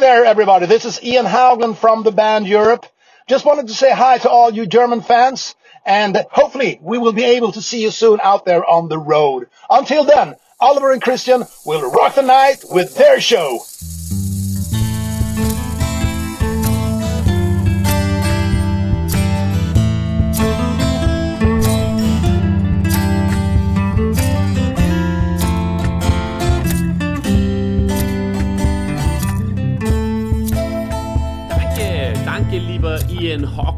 there, everybody. This is Ian Haugen from the band Europe. Just wanted to say hi to all you German fans, and hopefully we will be able to see you soon out there on the road. Until then, Oliver and Christian will rock the night with their show.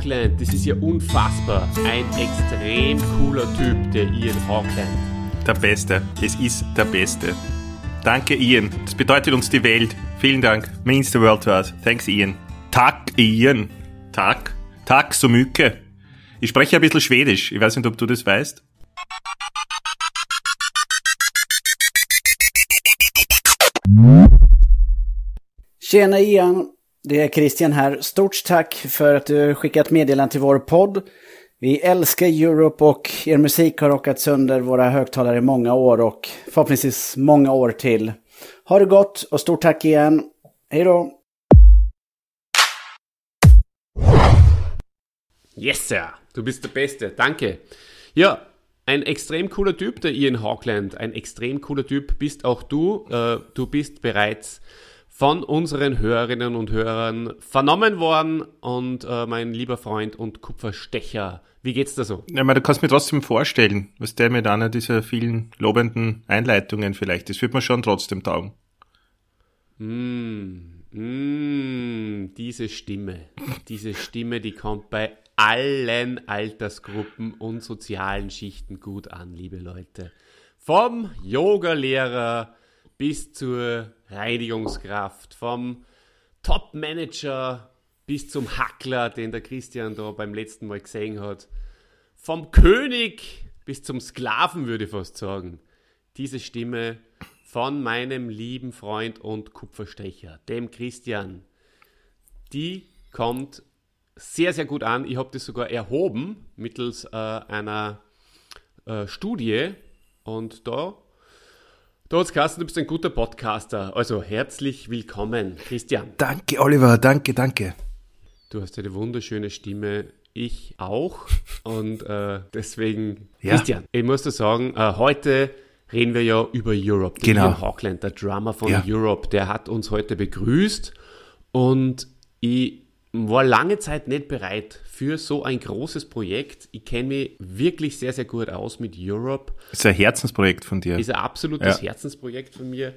Hawkland, das ist ja unfassbar. Ein extrem cooler Typ, der Ian Hawkland. Der Beste. Es ist der Beste. Danke, Ian. Das bedeutet uns die Welt. Vielen Dank. Means the world to us. Thanks, Ian. Tag, Ian. Tag. Tag so mycket. Ich spreche ein bisschen Schwedisch. Ich weiß nicht, ob du das weißt. Tjena Ian, Det är Christian här. Stort tack för att du skickat meddelande till vår podd. Vi älskar Europe och er musik har rockat sönder våra högtalare i många år och förhoppningsvis många år till. Ha det gott och stort tack igen. Hej då! Yes, sir. Du bist der Beste. Danke. Ja, ein extrem cooler Typ, der Ian Hawkland. Ein extrem cooler Typ bist auch du. Äh, du bist bereits von unseren Hörerinnen und Hörern vernommen worden und äh, mein lieber Freund und Kupferstecher. Wie geht's da so? Ja, aber du kannst mir trotzdem vorstellen, was der mit einer dieser vielen lobenden Einleitungen vielleicht, das wird man schon trotzdem taugen. Mm, mm, diese Stimme, diese Stimme, die kommt bei allen Altersgruppen und sozialen Schichten gut an, liebe Leute. Vom Yogalehrer bis zur Reinigungskraft, vom Top-Manager bis zum Hackler, den der Christian da beim letzten Mal gesehen hat, vom König bis zum Sklaven, würde ich fast sagen. Diese Stimme von meinem lieben Freund und Kupferstecher, dem Christian, die kommt sehr, sehr gut an. Ich habe das sogar erhoben mittels äh, einer äh, Studie und da Du hast Carsten, du bist ein guter Podcaster. Also herzlich willkommen, Christian. Danke, Oliver, danke, danke. Du hast eine wunderschöne Stimme. Ich auch. Und äh, deswegen, ja. Christian, ich muss dir sagen, äh, heute reden wir ja über Europe. Genau. Ian Hawkland, der Drummer von ja. Europe, der hat uns heute begrüßt. Und ich war lange Zeit nicht bereit für so ein großes Projekt. Ich kenne mich wirklich sehr, sehr gut aus mit Europe. Ist ein Herzensprojekt von dir. Ist ein absolutes ja. Herzensprojekt von mir.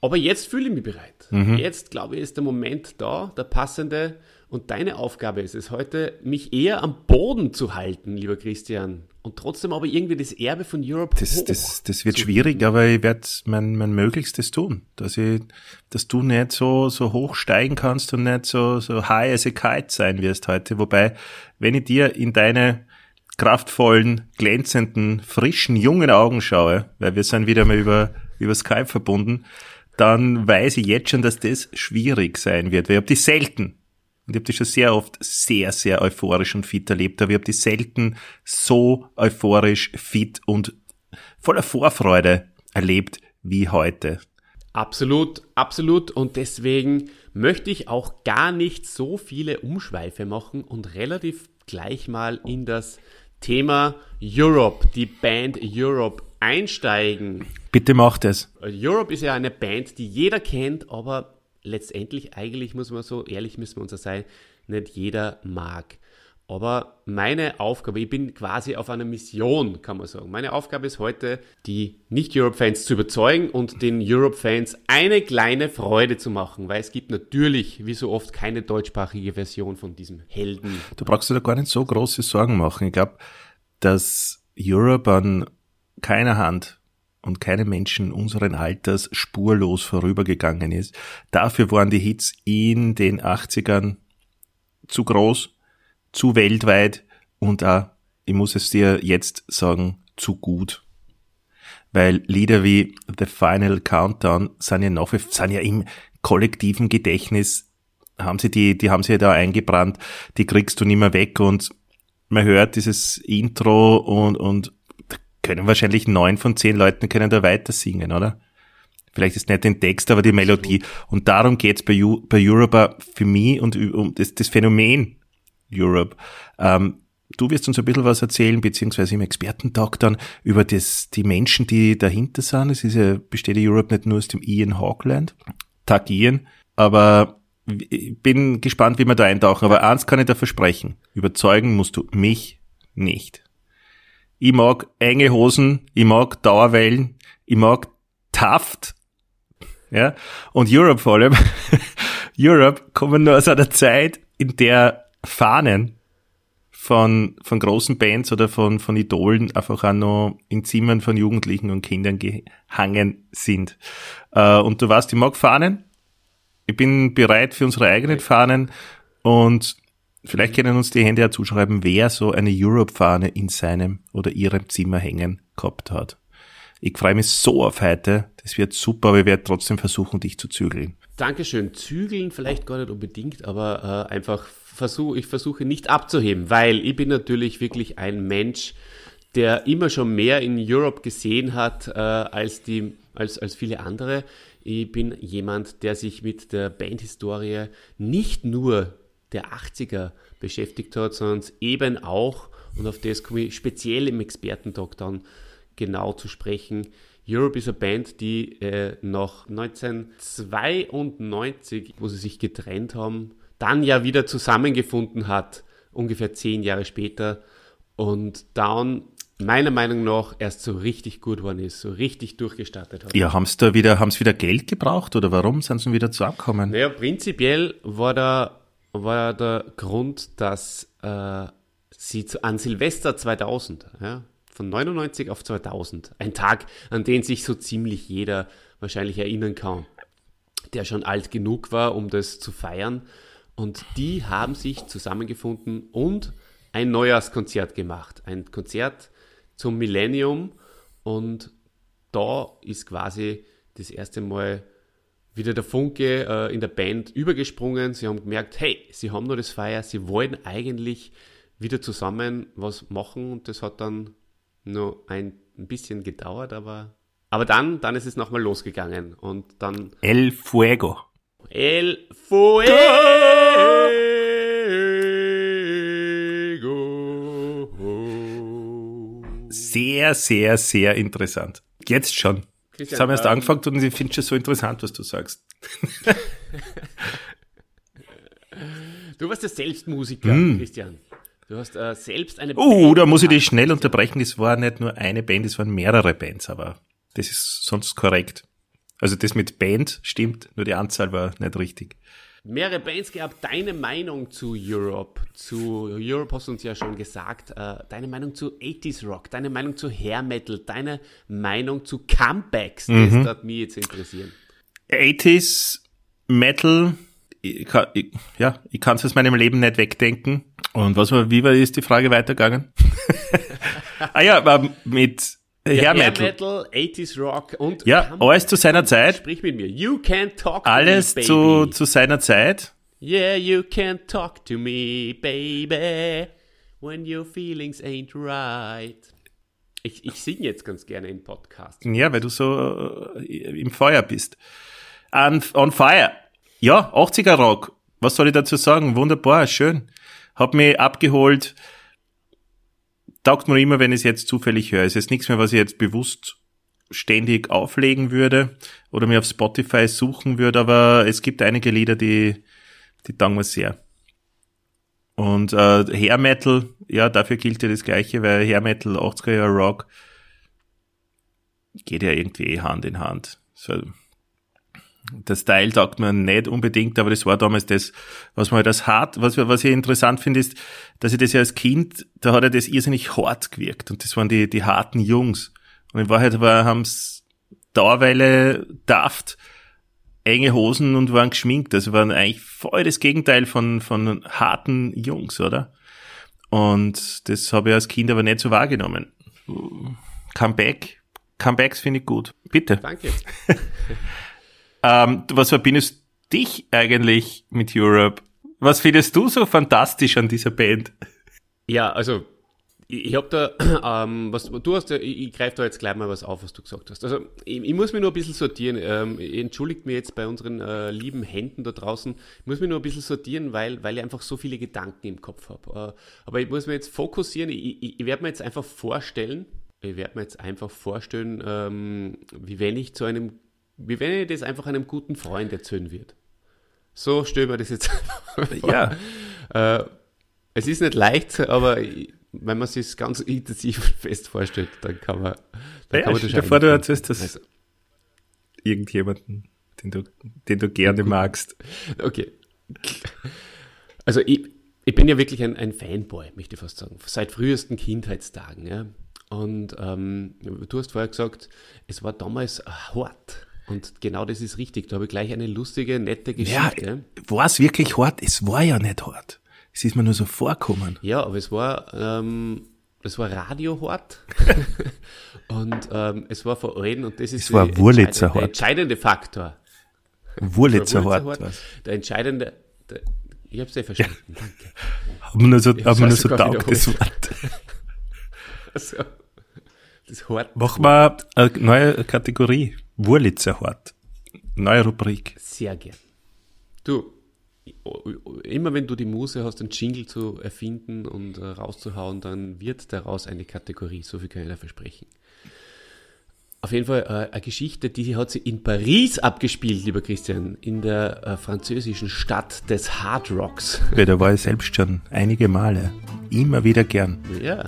Aber jetzt fühle ich mich bereit. Mhm. Jetzt, glaube ich, ist der Moment da, der passende. Und deine Aufgabe ist es heute, mich eher am Boden zu halten, lieber Christian. Und trotzdem aber irgendwie das Erbe von Europe Das, das, das wird schwierig, aber ich werde mein, mein Möglichstes tun, dass ich, dass du nicht so, so hoch steigen kannst und nicht so, so high as a kite sein wirst heute. Wobei, wenn ich dir in deine kraftvollen, glänzenden, frischen, jungen Augen schaue, weil wir sind wieder mal über, über Skype verbunden, dann weiß ich jetzt schon, dass das schwierig sein wird, weil ich habe die selten und ich habe die schon sehr oft sehr, sehr euphorisch und fit erlebt, aber ich habe die selten so euphorisch, fit und voller Vorfreude erlebt wie heute. Absolut, absolut. Und deswegen möchte ich auch gar nicht so viele Umschweife machen und relativ gleich mal in das Thema Europe, die Band Europe einsteigen. Bitte macht es. Europe ist ja eine Band, die jeder kennt, aber letztendlich eigentlich muss man so ehrlich müssen wir uns sein, nicht jeder mag. Aber meine Aufgabe, ich bin quasi auf einer Mission, kann man sagen. Meine Aufgabe ist heute, die Nicht-Europe-Fans zu überzeugen und den Europe-Fans eine kleine Freude zu machen, weil es gibt natürlich, wie so oft, keine deutschsprachige Version von diesem Helden. Du brauchst dir da gar nicht so große Sorgen machen. Ich glaube, dass Europe an keiner Hand und keinem Menschen unseren Alters spurlos vorübergegangen ist. Dafür waren die Hits in den 80ern zu groß, zu weltweit und auch, ich muss es dir jetzt sagen, zu gut. Weil Lieder wie The Final Countdown sind ja noch, sind ja im kollektiven Gedächtnis, haben sie die, die haben sie ja da eingebrannt, die kriegst du nicht mehr weg und man hört dieses Intro und, und können wahrscheinlich neun von zehn Leuten können da weiter singen, oder? Vielleicht ist nicht den Text, aber die Melodie. Und darum geht's bei, bei Europe für mich und um das, das Phänomen Europe. Ähm, du wirst uns ein bisschen was erzählen, beziehungsweise im Expertentag dann über das, die Menschen, die dahinter sind. Es ist ja, besteht die Europe nicht nur aus dem Ian Hawkland, Tag Ian, aber ich bin gespannt, wie wir da eintauchen. Aber eins kann ich da versprechen. Überzeugen musst du mich nicht. Ich mag enge Hosen, ich mag Dauerwellen, ich mag Taft, ja, und Europe vor allem. Europe kommen nur aus einer Zeit, in der Fahnen von, von großen Bands oder von, von Idolen einfach auch noch in Zimmern von Jugendlichen und Kindern gehangen sind. Äh, und du weißt, ich mag Fahnen. Ich bin bereit für unsere eigenen Fahnen und vielleicht können uns die Hände ja zuschreiben, wer so eine Europe-Fahne in seinem oder ihrem Zimmer hängen gehabt hat. Ich freue mich so auf heute. Das wird super, aber ich werde trotzdem versuchen, dich zu zügeln. Dankeschön. Zügeln vielleicht gar nicht unbedingt, aber äh, einfach versuche, ich versuche nicht abzuheben, weil ich bin natürlich wirklich ein Mensch, der immer schon mehr in Europe gesehen hat äh, als, die, als, als viele andere. Ich bin jemand, der sich mit der Bandhistorie nicht nur der 80er beschäftigt hat, sondern eben auch, und auf das komme ich speziell im Expertentag dann genau zu sprechen, Europe ist eine Band, die äh, nach 1992, wo sie sich getrennt haben, dann ja wieder zusammengefunden hat, ungefähr zehn Jahre später, und dann meiner Meinung nach erst so richtig gut geworden ist, so richtig durchgestartet hat. Ja, haben sie da wieder, haben sie wieder Geld gebraucht oder warum sind sie wieder zusammengekommen? Naja, prinzipiell war da, war der Grund, dass äh, sie zu, an Silvester 2000, ja, von 99 auf 2000, ein Tag, an den sich so ziemlich jeder wahrscheinlich erinnern kann, der schon alt genug war, um das zu feiern. Und die haben sich zusammengefunden und ein Neujahrskonzert gemacht. Ein Konzert zum Millennium und da ist quasi das erste Mal wieder der Funke äh, in der Band übergesprungen. Sie haben gemerkt, hey, sie haben nur das Feier, sie wollen eigentlich wieder zusammen was machen und das hat dann nur ein, ein bisschen gedauert, aber, aber dann, dann ist es nochmal losgegangen und dann. El Fuego. El Fuego. sehr, sehr, sehr interessant. Jetzt schon. Jetzt haben wir erst ähm, angefangen und ich finde schon so interessant, was du sagst. du warst ja selbst Musiker, mm. Christian. Du hast äh, selbst eine Band. Oh, da muss ich dich schnell unterbrechen. Es war nicht nur eine Band, es waren mehrere Bands, aber das ist sonst korrekt. Also das mit Band stimmt, nur die Anzahl war nicht richtig mehrere Bands gehabt. Deine Meinung zu Europe? Zu Europe hast du uns ja schon gesagt. Äh, deine Meinung zu 80s Rock, deine Meinung zu Hair Metal, deine Meinung zu Comebacks, das mhm. hat mich jetzt interessieren. 80s Metal, ich kann, ich, ja, ich kann es aus meinem Leben nicht wegdenken. Und was war, wie war ist die Frage weitergegangen? ah ja, mit ja, Hair Metal. Metal, 80s Rock und ja, alles zu seiner Zeit. Sprich mit mir. You can talk to alles me, baby. zu zu seiner Zeit. Yeah, you can talk to me, baby, when your feelings ain't right. Ich, ich singe jetzt ganz gerne in Podcasts. Ja, weil du so äh, im Feuer bist. On, on fire. Ja, 80er Rock. Was soll ich dazu sagen? Wunderbar, schön. Hab mich abgeholt taugt mir immer, wenn ich es jetzt zufällig höre. Es ist nichts mehr, was ich jetzt bewusst ständig auflegen würde oder mir auf Spotify suchen würde, aber es gibt einige Lieder, die, die taugen mir sehr. Und äh, Hair Metal, ja, dafür gilt ja das Gleiche, weil Hair Metal, 80er Jahre Rock, geht ja irgendwie Hand in Hand. So, der Style taugt mir nicht unbedingt, aber das war damals das, was man halt als hart, was, was ich interessant finde, ist, dass ich das ja als Kind, da hat er das irrsinnig hart gewirkt und das waren die, die harten Jungs. Und in Wahrheit aber haben's Dauerweile daft, enge Hosen und waren geschminkt. Also waren eigentlich voll das Gegenteil von, von harten Jungs, oder? Und das habe ich als Kind aber nicht so wahrgenommen. Comeback, Comebacks finde ich gut. Bitte. Danke. Ähm, was verbindest dich eigentlich mit Europe? Was findest du so fantastisch an dieser Band? Ja, also ich habe da, ähm, was du hast, ich, ich greife da jetzt gleich mal was auf, was du gesagt hast. Also ich, ich muss mich nur ein bisschen sortieren. Ähm, entschuldigt mir jetzt bei unseren äh, lieben Händen da draußen. Ich muss mich nur ein bisschen sortieren, weil, weil ich einfach so viele Gedanken im Kopf habe. Äh, aber ich muss mir jetzt fokussieren. Ich, ich, ich werde mir jetzt einfach vorstellen, ich werde mir jetzt einfach vorstellen, ähm, wie wenn ich zu einem, wie wenn ich das einfach einem guten Freund erzählen wird. So stellen wir das jetzt vor. Ja. Äh, es ist nicht leicht, aber wenn man sich es ganz intensiv fest vorstellt, dann kann man. Dann ja, kann man das vor, du erzählst das also, irgendjemanden, den du, den du gerne magst. Okay. Also ich, ich bin ja wirklich ein, ein Fanboy, möchte ich fast sagen, seit frühesten Kindheitstagen. Ja. Und ähm, du hast vorher gesagt, es war damals hart. Und genau das ist richtig. Da habe ich gleich eine lustige, nette Geschichte. Ja, war es wirklich hart? Es war ja nicht hart. Es ist mir nur so vorkommen. Ja, aber es war, ähm, es war radiohart. und ähm, es war vor allem, und das ist es war entscheidende, der entscheidende Faktor. Wurlitzer hart. Der entscheidende, der, ich habe es ja verstanden, ja. danke. Haben wir nur so, haben nur so taugt, das Wort. also, das Hort. Machen wir eine neue Kategorie. Wurlitzer hart. Neue Rubrik. Sehr gern. Du, immer wenn du die Muse hast, einen Jingle zu erfinden und äh, rauszuhauen, dann wird daraus eine Kategorie. So viel kann ich da versprechen. Auf jeden Fall äh, eine Geschichte, die hat sie in Paris abgespielt, lieber Christian, in der äh, französischen Stadt des Hard Rocks. Ja, da war ich selbst schon einige Male. Immer wieder gern. Ja,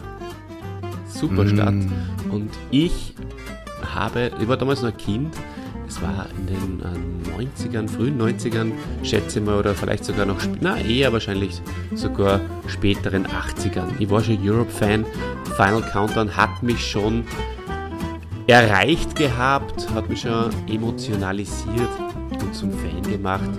super mm. Stadt. Und ich habe, ich war damals noch ein Kind, es war in den äh, 90ern, frühen 90ern, schätze ich mal, oder vielleicht sogar noch, na eher wahrscheinlich sogar späteren 80ern. Ich war schon Europe-Fan. Final Countdown hat mich schon erreicht gehabt, hat mich schon emotionalisiert und zum Fan gemacht.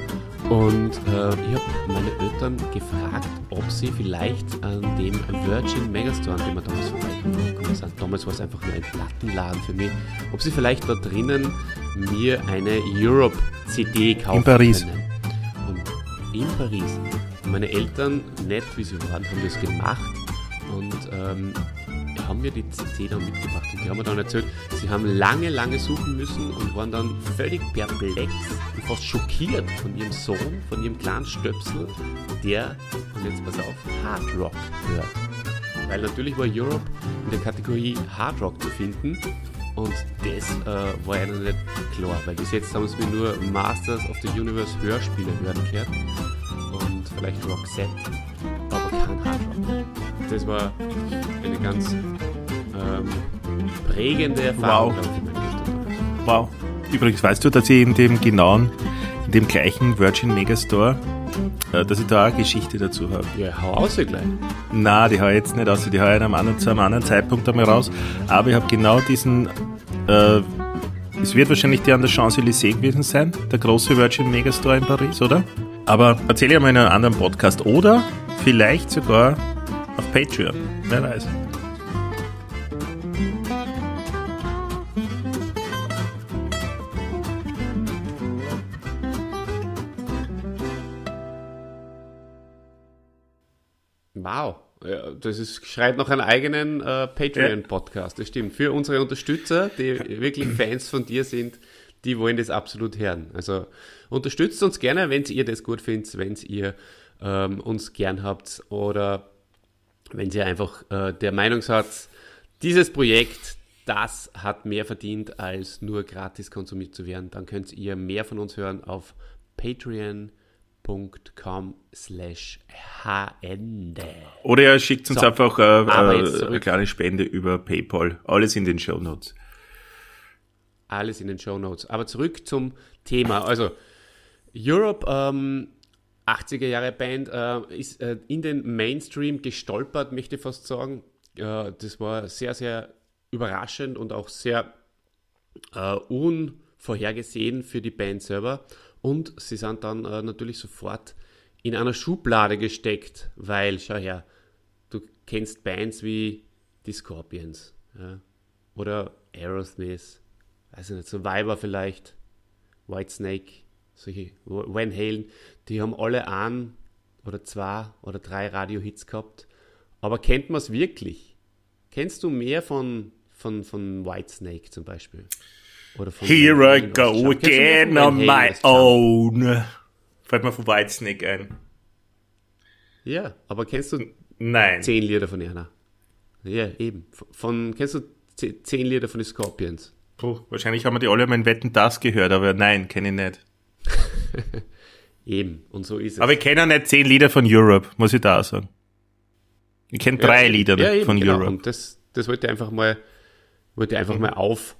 Und äh, ich habe meine Eltern gefragt, ob sie vielleicht an dem Virgin Megastore, an dem wir damals vorbeigekommen sind, damals war es einfach nur ein Plattenladen für mich, ob sie vielleicht da drinnen mir eine Europe-CD kaufen In Paris. können. Und in Paris. Und meine Eltern, nett wie sie waren, haben das gemacht und ähm, haben mir die CD dann mitgebracht und die haben mir dann erzählt, sie haben lange, lange suchen müssen und waren dann völlig perplex und fast schockiert von ihrem Sohn, von ihrem kleinen Stöpsel, der, und jetzt pass auf, Hard Rock hört. Weil natürlich war Europe in der Kategorie Hard Rock zu finden und das äh, war ihnen nicht klar, weil bis jetzt haben sie mir nur Masters of the Universe Hörspiele hören gehört und vielleicht Roxette, aber kein Hard Rock. Das war ganz ähm, prägende Erfahrung. Wow. wow. Übrigens, weißt du, dass ich in dem genauen, in dem gleichen Virgin Megastore, äh, dass ich da auch eine Geschichte dazu habe. Ja, hau aus gleich. Nein, die hau ich jetzt nicht aus, die hau ich einem anderen, zu einem anderen Zeitpunkt einmal raus. Aber ich habe genau diesen, äh, es wird wahrscheinlich der an der Champs-Élysées gewesen sein, der große Virgin Megastore in Paris, oder? Aber erzähle ich mal in einem anderen Podcast oder vielleicht sogar auf Patreon. Wer weiß. Wow. Ja, das ist, schreit noch einen eigenen äh, Patreon-Podcast, das stimmt. Für unsere Unterstützer, die wirklich Fans von dir sind, die wollen das absolut hören. Also unterstützt uns gerne, wenn ihr das gut findet, wenn ihr ähm, uns gern habt oder wenn ihr einfach äh, der Meinung seid, dieses Projekt, das hat mehr verdient, als nur gratis konsumiert zu werden, dann könnt ihr mehr von uns hören auf patreon.com slash hende. Oder ihr schickt uns so, einfach äh, äh, eine kleine Spende über PayPal. Alles in den Show Notes. Alles in den Show Notes. Aber zurück zum Thema. Also, Europe ähm, 80er Jahre Band äh, ist äh, in den Mainstream gestolpert, möchte ich fast sagen. Äh, das war sehr, sehr überraschend und auch sehr unvorhergesehen für die Band selber. Und sie sind dann äh, natürlich sofort in einer Schublade gesteckt, weil, schau her, du kennst Bands wie die Scorpions ja, oder Aerosmith, weiß ich nicht, Survivor vielleicht, Whitesnake, solche Van Halen, die haben alle ein oder zwei oder drei Radio-Hits gehabt. Aber kennt man es wirklich? Kennst du mehr von, von, von Whitesnake zum Beispiel? Here I go again on my own. Fällt mir von Whitesnake ein. Ja, aber kennst du Nein. zehn Lieder von Erna? Ja, eben. Von, kennst du zehn Lieder von den Scorpions? Puh, wahrscheinlich haben wir die alle mal in Wetten das gehört, aber nein, kenne ich nicht. eben, und so ist es. Aber ich kenne auch nicht zehn Lieder von Europe, muss ich da sagen. Ich kenne drei ja, Lieder ja, eben, von genau. Europe. Und das, das wollte ich einfach mal, wollte einfach mhm. mal auf,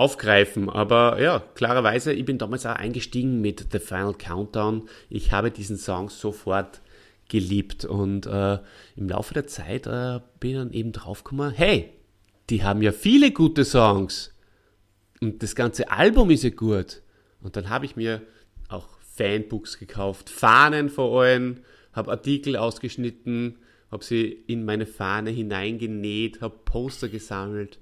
aufgreifen. Aber ja, klarerweise, ich bin damals auch eingestiegen mit The Final Countdown. Ich habe diesen Song sofort geliebt und äh, im Laufe der Zeit äh, bin dann eben draufgekommen, hey, die haben ja viele gute Songs und das ganze Album ist ja gut. Und dann habe ich mir auch Fanbooks gekauft, Fahnen vor allem, habe Artikel ausgeschnitten, habe sie in meine Fahne hineingenäht, habe Poster gesammelt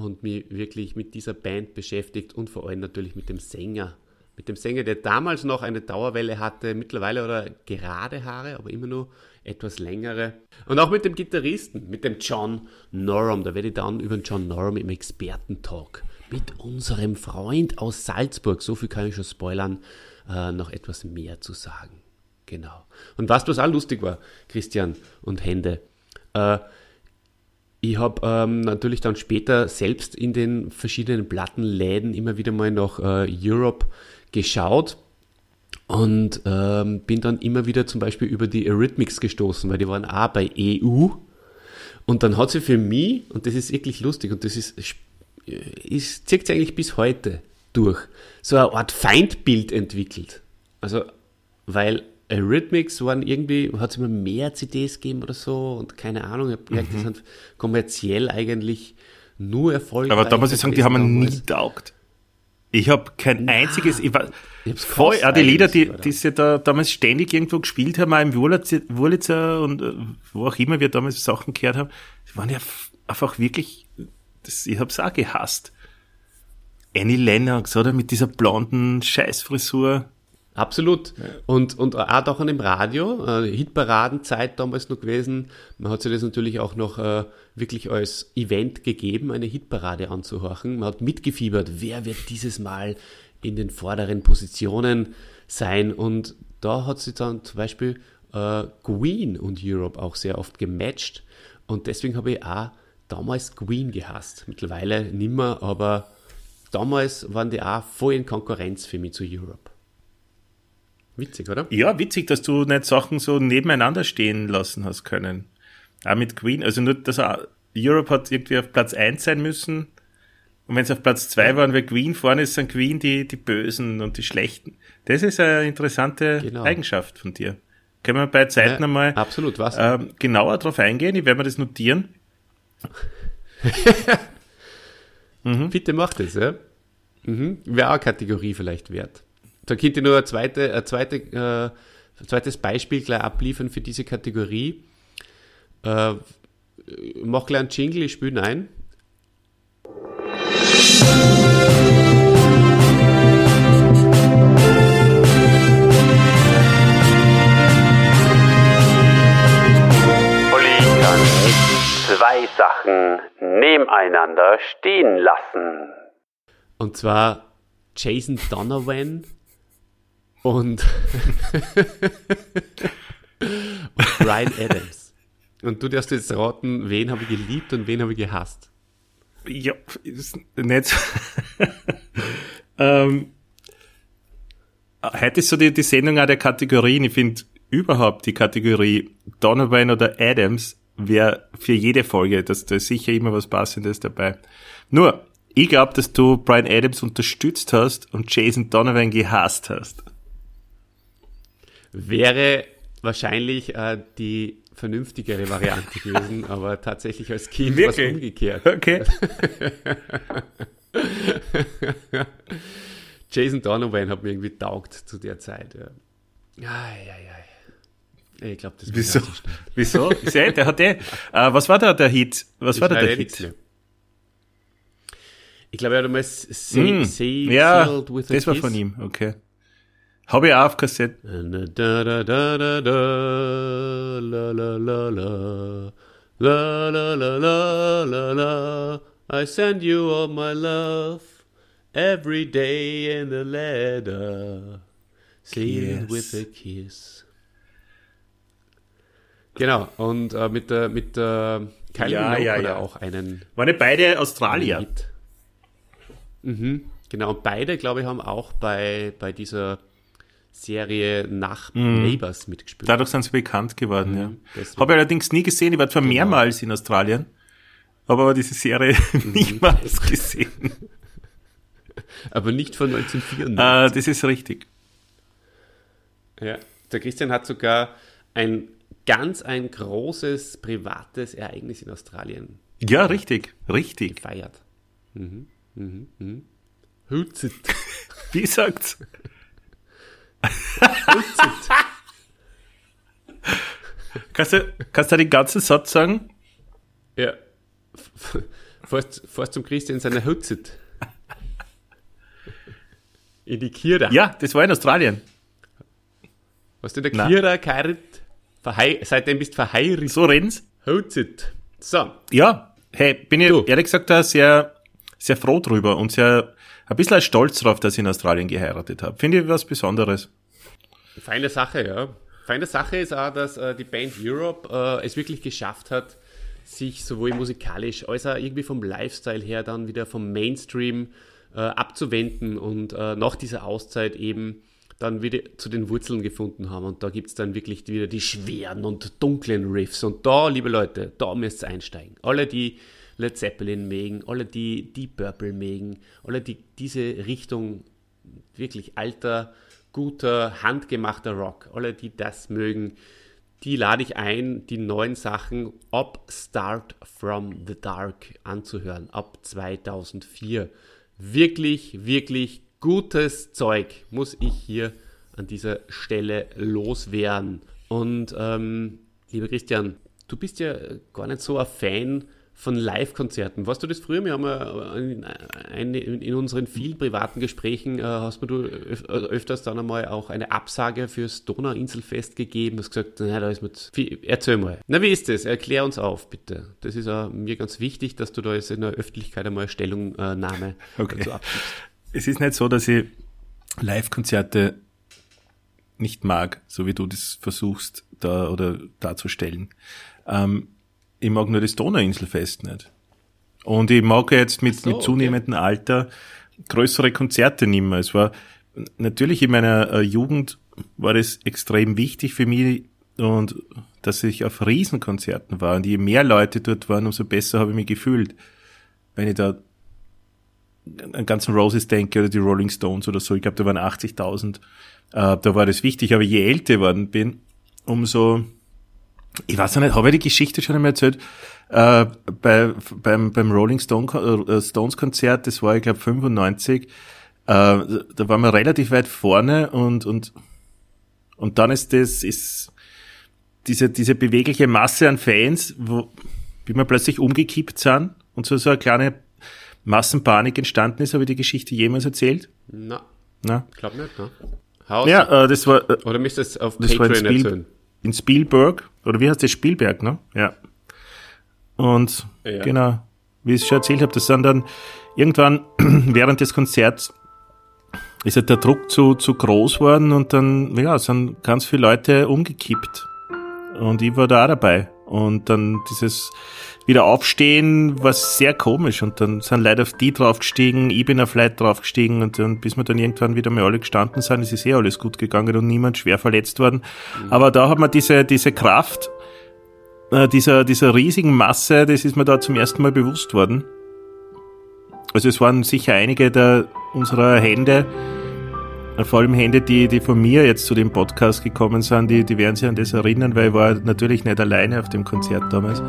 und mich wirklich mit dieser Band beschäftigt und vor allem natürlich mit dem Sänger. Mit dem Sänger, der damals noch eine Dauerwelle hatte, mittlerweile oder gerade Haare, aber immer nur etwas längere. Und auch mit dem Gitarristen, mit dem John Norum. Da werde ich dann über den John Norum im Expertentalk mit unserem Freund aus Salzburg, so viel kann ich schon spoilern, äh, noch etwas mehr zu sagen. Genau. Und was, was auch lustig war, Christian und Hände, äh, ich habe ähm, natürlich dann später selbst in den verschiedenen Plattenläden immer wieder mal nach äh, Europe geschaut und ähm, bin dann immer wieder zum Beispiel über die Eurythmics gestoßen, weil die waren auch bei EU. Und dann hat sie für mich, und das ist wirklich lustig und das ist, ist zieht sich eigentlich bis heute durch, so eine Art Feindbild entwickelt. Also, weil Eurythmics waren irgendwie, hat es immer mehr CDs gegeben oder so und keine Ahnung, ich habe gemerkt, mhm. die sind kommerziell eigentlich nur erfolgreich. Aber da muss ich sagen, die haben mir nie taugt. Ich habe kein Na, einziges, ich war, ich voll, ja, die Lieder, die, die sie da damals ständig irgendwo gespielt haben, auch im Wurlitzer und äh, wo auch immer wir damals Sachen gehört haben, die waren ja einfach wirklich, das, ich habe es auch gehasst. Annie Lennox, oder? Mit dieser blonden Scheißfrisur. Absolut. Ja. Und, und auch doch an dem Radio, äh, Hitparadenzeit damals noch gewesen. Man hat sich das natürlich auch noch äh, wirklich als Event gegeben, eine Hitparade anzuhorchen. Man hat mitgefiebert, wer wird dieses Mal in den vorderen Positionen sein. Und da hat sich dann zum Beispiel äh, Queen und Europe auch sehr oft gematcht. Und deswegen habe ich auch damals Queen gehasst. Mittlerweile nimmer, aber damals waren die auch voll in Konkurrenz für mich zu Europe. Witzig, oder? Ja, witzig, dass du nicht Sachen so nebeneinander stehen lassen hast können. Auch mit Queen, also nur, dass Europe hat irgendwie auf Platz 1 sein müssen. Und wenn es auf Platz 2 waren, weil Queen vorne ist, sind Queen die, die Bösen und die Schlechten. Das ist eine interessante genau. Eigenschaft von dir. Können wir bei Zeiten ja, einmal absolut, was? Ähm, genauer drauf eingehen? Ich werde mir das notieren. mhm. Bitte mach das, ja. Mhm. Wäre auch eine Kategorie vielleicht wert. Da könnt ihr nur ein, zweite, ein, zweite, äh, zweites Beispiel gleich abliefern für diese Kategorie. Äh, mach gleich einen Jingle, ich spiele ein. Zwei Sachen nebeneinander stehen lassen. Und zwar Jason Donovan und, und Brian Adams. Und du darfst jetzt raten, wen habe ich geliebt und wen habe ich gehasst. Ja, ist nicht. ähm, heute ist so die, die Sendung auch der Kategorien. Ich finde überhaupt die Kategorie Donovan oder Adams wäre für jede Folge, dass da sicher immer was Passendes dabei. Nur, ich glaube, dass du Brian Adams unterstützt hast und Jason Donovan gehasst hast wäre wahrscheinlich äh, die vernünftigere Variante gewesen, aber tatsächlich als Kind war es umgekehrt. Okay. Jason Donovan hat mir irgendwie taugt zu der Zeit. Ja. Ai, ai, ai. Ich glaube, das Wieso? Wieso? Sehr, der hat eh, äh, was war da der Hit? Was ich war da der Hit? Ich glaube, er hat einmal mm, say ja, with a das war von ihm, okay. Habe ich auch auf Kassette. Da, da, da, da, da, la, la, la, la. La la la la la la. I send you all my love every day in a letter, sealed Kiss. with a kiss. Genau, und äh, mit der, mit der Kylie Ja, Minogue ja, ja. auch einen Waren beide Australier. Mhm, genau, und beide, glaube ich, haben auch bei, bei dieser Serie nach Neighbors mitgespielt. Dadurch sind sie bekannt geworden, ja. deswegen. Habe ich allerdings nie gesehen. Ich war zwar mehrmals in Australien, habe aber diese Serie niemals gesehen. Aber nicht von 1994. Äh, das ist richtig. Ja, der Christian hat sogar ein ganz ein großes privates Ereignis in Australien Ja, richtig, richtig. gefeiert. Mhm, mhm, mhm. Hützit. Wie sagt's? Kannst du, kannst du den ganzen Satz sagen? ja. Fährst, fährst zum Christian in seiner Hützit. In die Kira. Ja, das war in Australien. Hast du in der Nein. Kira geheiratet? Seitdem bist du verheiratet. So reden's. Hützit. So. Ja, hey, bin ich Du. ehrlich gesagt da sehr, sehr froh drüber und sehr, ein bisschen stolz drauf, dass ich in Australien geheiratet habe. Finde ich was Besonderes. Feine Sache, ja. Feine Sache ist auch, dass äh, die Band Europe äh, es wirklich geschafft hat, sich sowohl musikalisch als auch irgendwie vom Lifestyle her dann wieder vom Mainstream äh, abzuwenden und äh, nach dieser Auszeit eben dann wieder zu den Wurzeln gefunden haben. Und da gibt's dann wirklich wieder die schweren und dunklen Riffs. Und da, liebe Leute, da müsst ihr einsteigen. Alle, die Led Zeppelin mögen, alle, die Deep Purple mögen, alle, die diese Richtung wirklich alter, guter, handgemachter Rock. Alle, die das mögen, die lade ich ein, die neuen Sachen ab Start from the Dark anzuhören, ab 2004. Wirklich, wirklich gutes Zeug muss ich hier an dieser Stelle loswerden. Und ähm, lieber Christian, du bist ja gar nicht so ein Fan von Live-Konzerten. Warst du das früher? Wir haben ja in, in, unseren vielen privaten Gesprächen äh, hast du öf öfters dann einmal auch eine Absage fürs Donauinselfest gegeben. Du hast gesagt, na, da ist mir zu viel. Erzähl mal. Na, wie ist das? Erklär uns auf, bitte. Das ist auch mir ganz wichtig, dass du da jetzt in der Öffentlichkeit einmal Stellungnahme Okay. dazu abgibst. Es ist nicht so, dass ich Live-Konzerte nicht mag, so wie du das versuchst da oder darzustellen. Ähm, ich mag nur das Donauinselfest nicht. Und ich mag jetzt mit, so, mit zunehmendem Alter größere Konzerte nicht mehr. Es war natürlich in meiner äh, Jugend war das extrem wichtig für mich und dass ich auf Riesenkonzerten war und je mehr Leute dort waren, umso besser habe ich mich gefühlt. Wenn ich da an ganzen Roses denke oder die Rolling Stones oder so, ich glaube, da waren 80.000. Äh, da war das wichtig, aber je älter ich geworden bin, umso, ich weiß auch nicht, habe ich die Geschichte schon einmal erzählt, äh, bei, beim, beim Rolling Stone, äh, Stones Konzert, das war, ich glaube, 95, äh, da waren wir relativ weit vorne und, und, und dann ist das, ist diese, diese bewegliche Masse an Fans, wo, wie wir plötzlich umgekippt sind und so, so eine kleine Massenpanik entstanden ist. Habe ich die Geschichte jemals erzählt? Na, Na? ich glaube nicht, ne? Haus Ja, äh, das war äh, Oder müsstest du auf das war in, Patreon Spiel, in Spielberg, oder wie heißt das? Spielberg, ne? Ja. Und Ja. genau, wie ich es schon erzählt habe, das sind dann irgendwann während des Konzerts ist halt der Druck zu, zu groß worden und dann, ja, sind ganz viele Leute umgekippt. Und ich war da auch dabei. Und dann dieses wieder aufstehen war sehr komisch und dann sind Leute auf die draufgestiegen, ich bin auf Leute draufgestiegen und dann, bis wir dann irgendwann wieder mal alle gestanden sind, ist es eh alles gut gegangen und niemand schwer verletzt worden. Aber da hat man diese, diese Kraft, äh, dieser, dieser riesigen Masse, das ist mir da zum ersten Mal bewusst worden. Also es waren sicher einige der, unserer Hände, vor allem Hände, die, die von mir jetzt zu dem Podcast gekommen sind, die, die werden sich an das erinnern, weil ich war natürlich nicht alleine auf dem Konzert damals.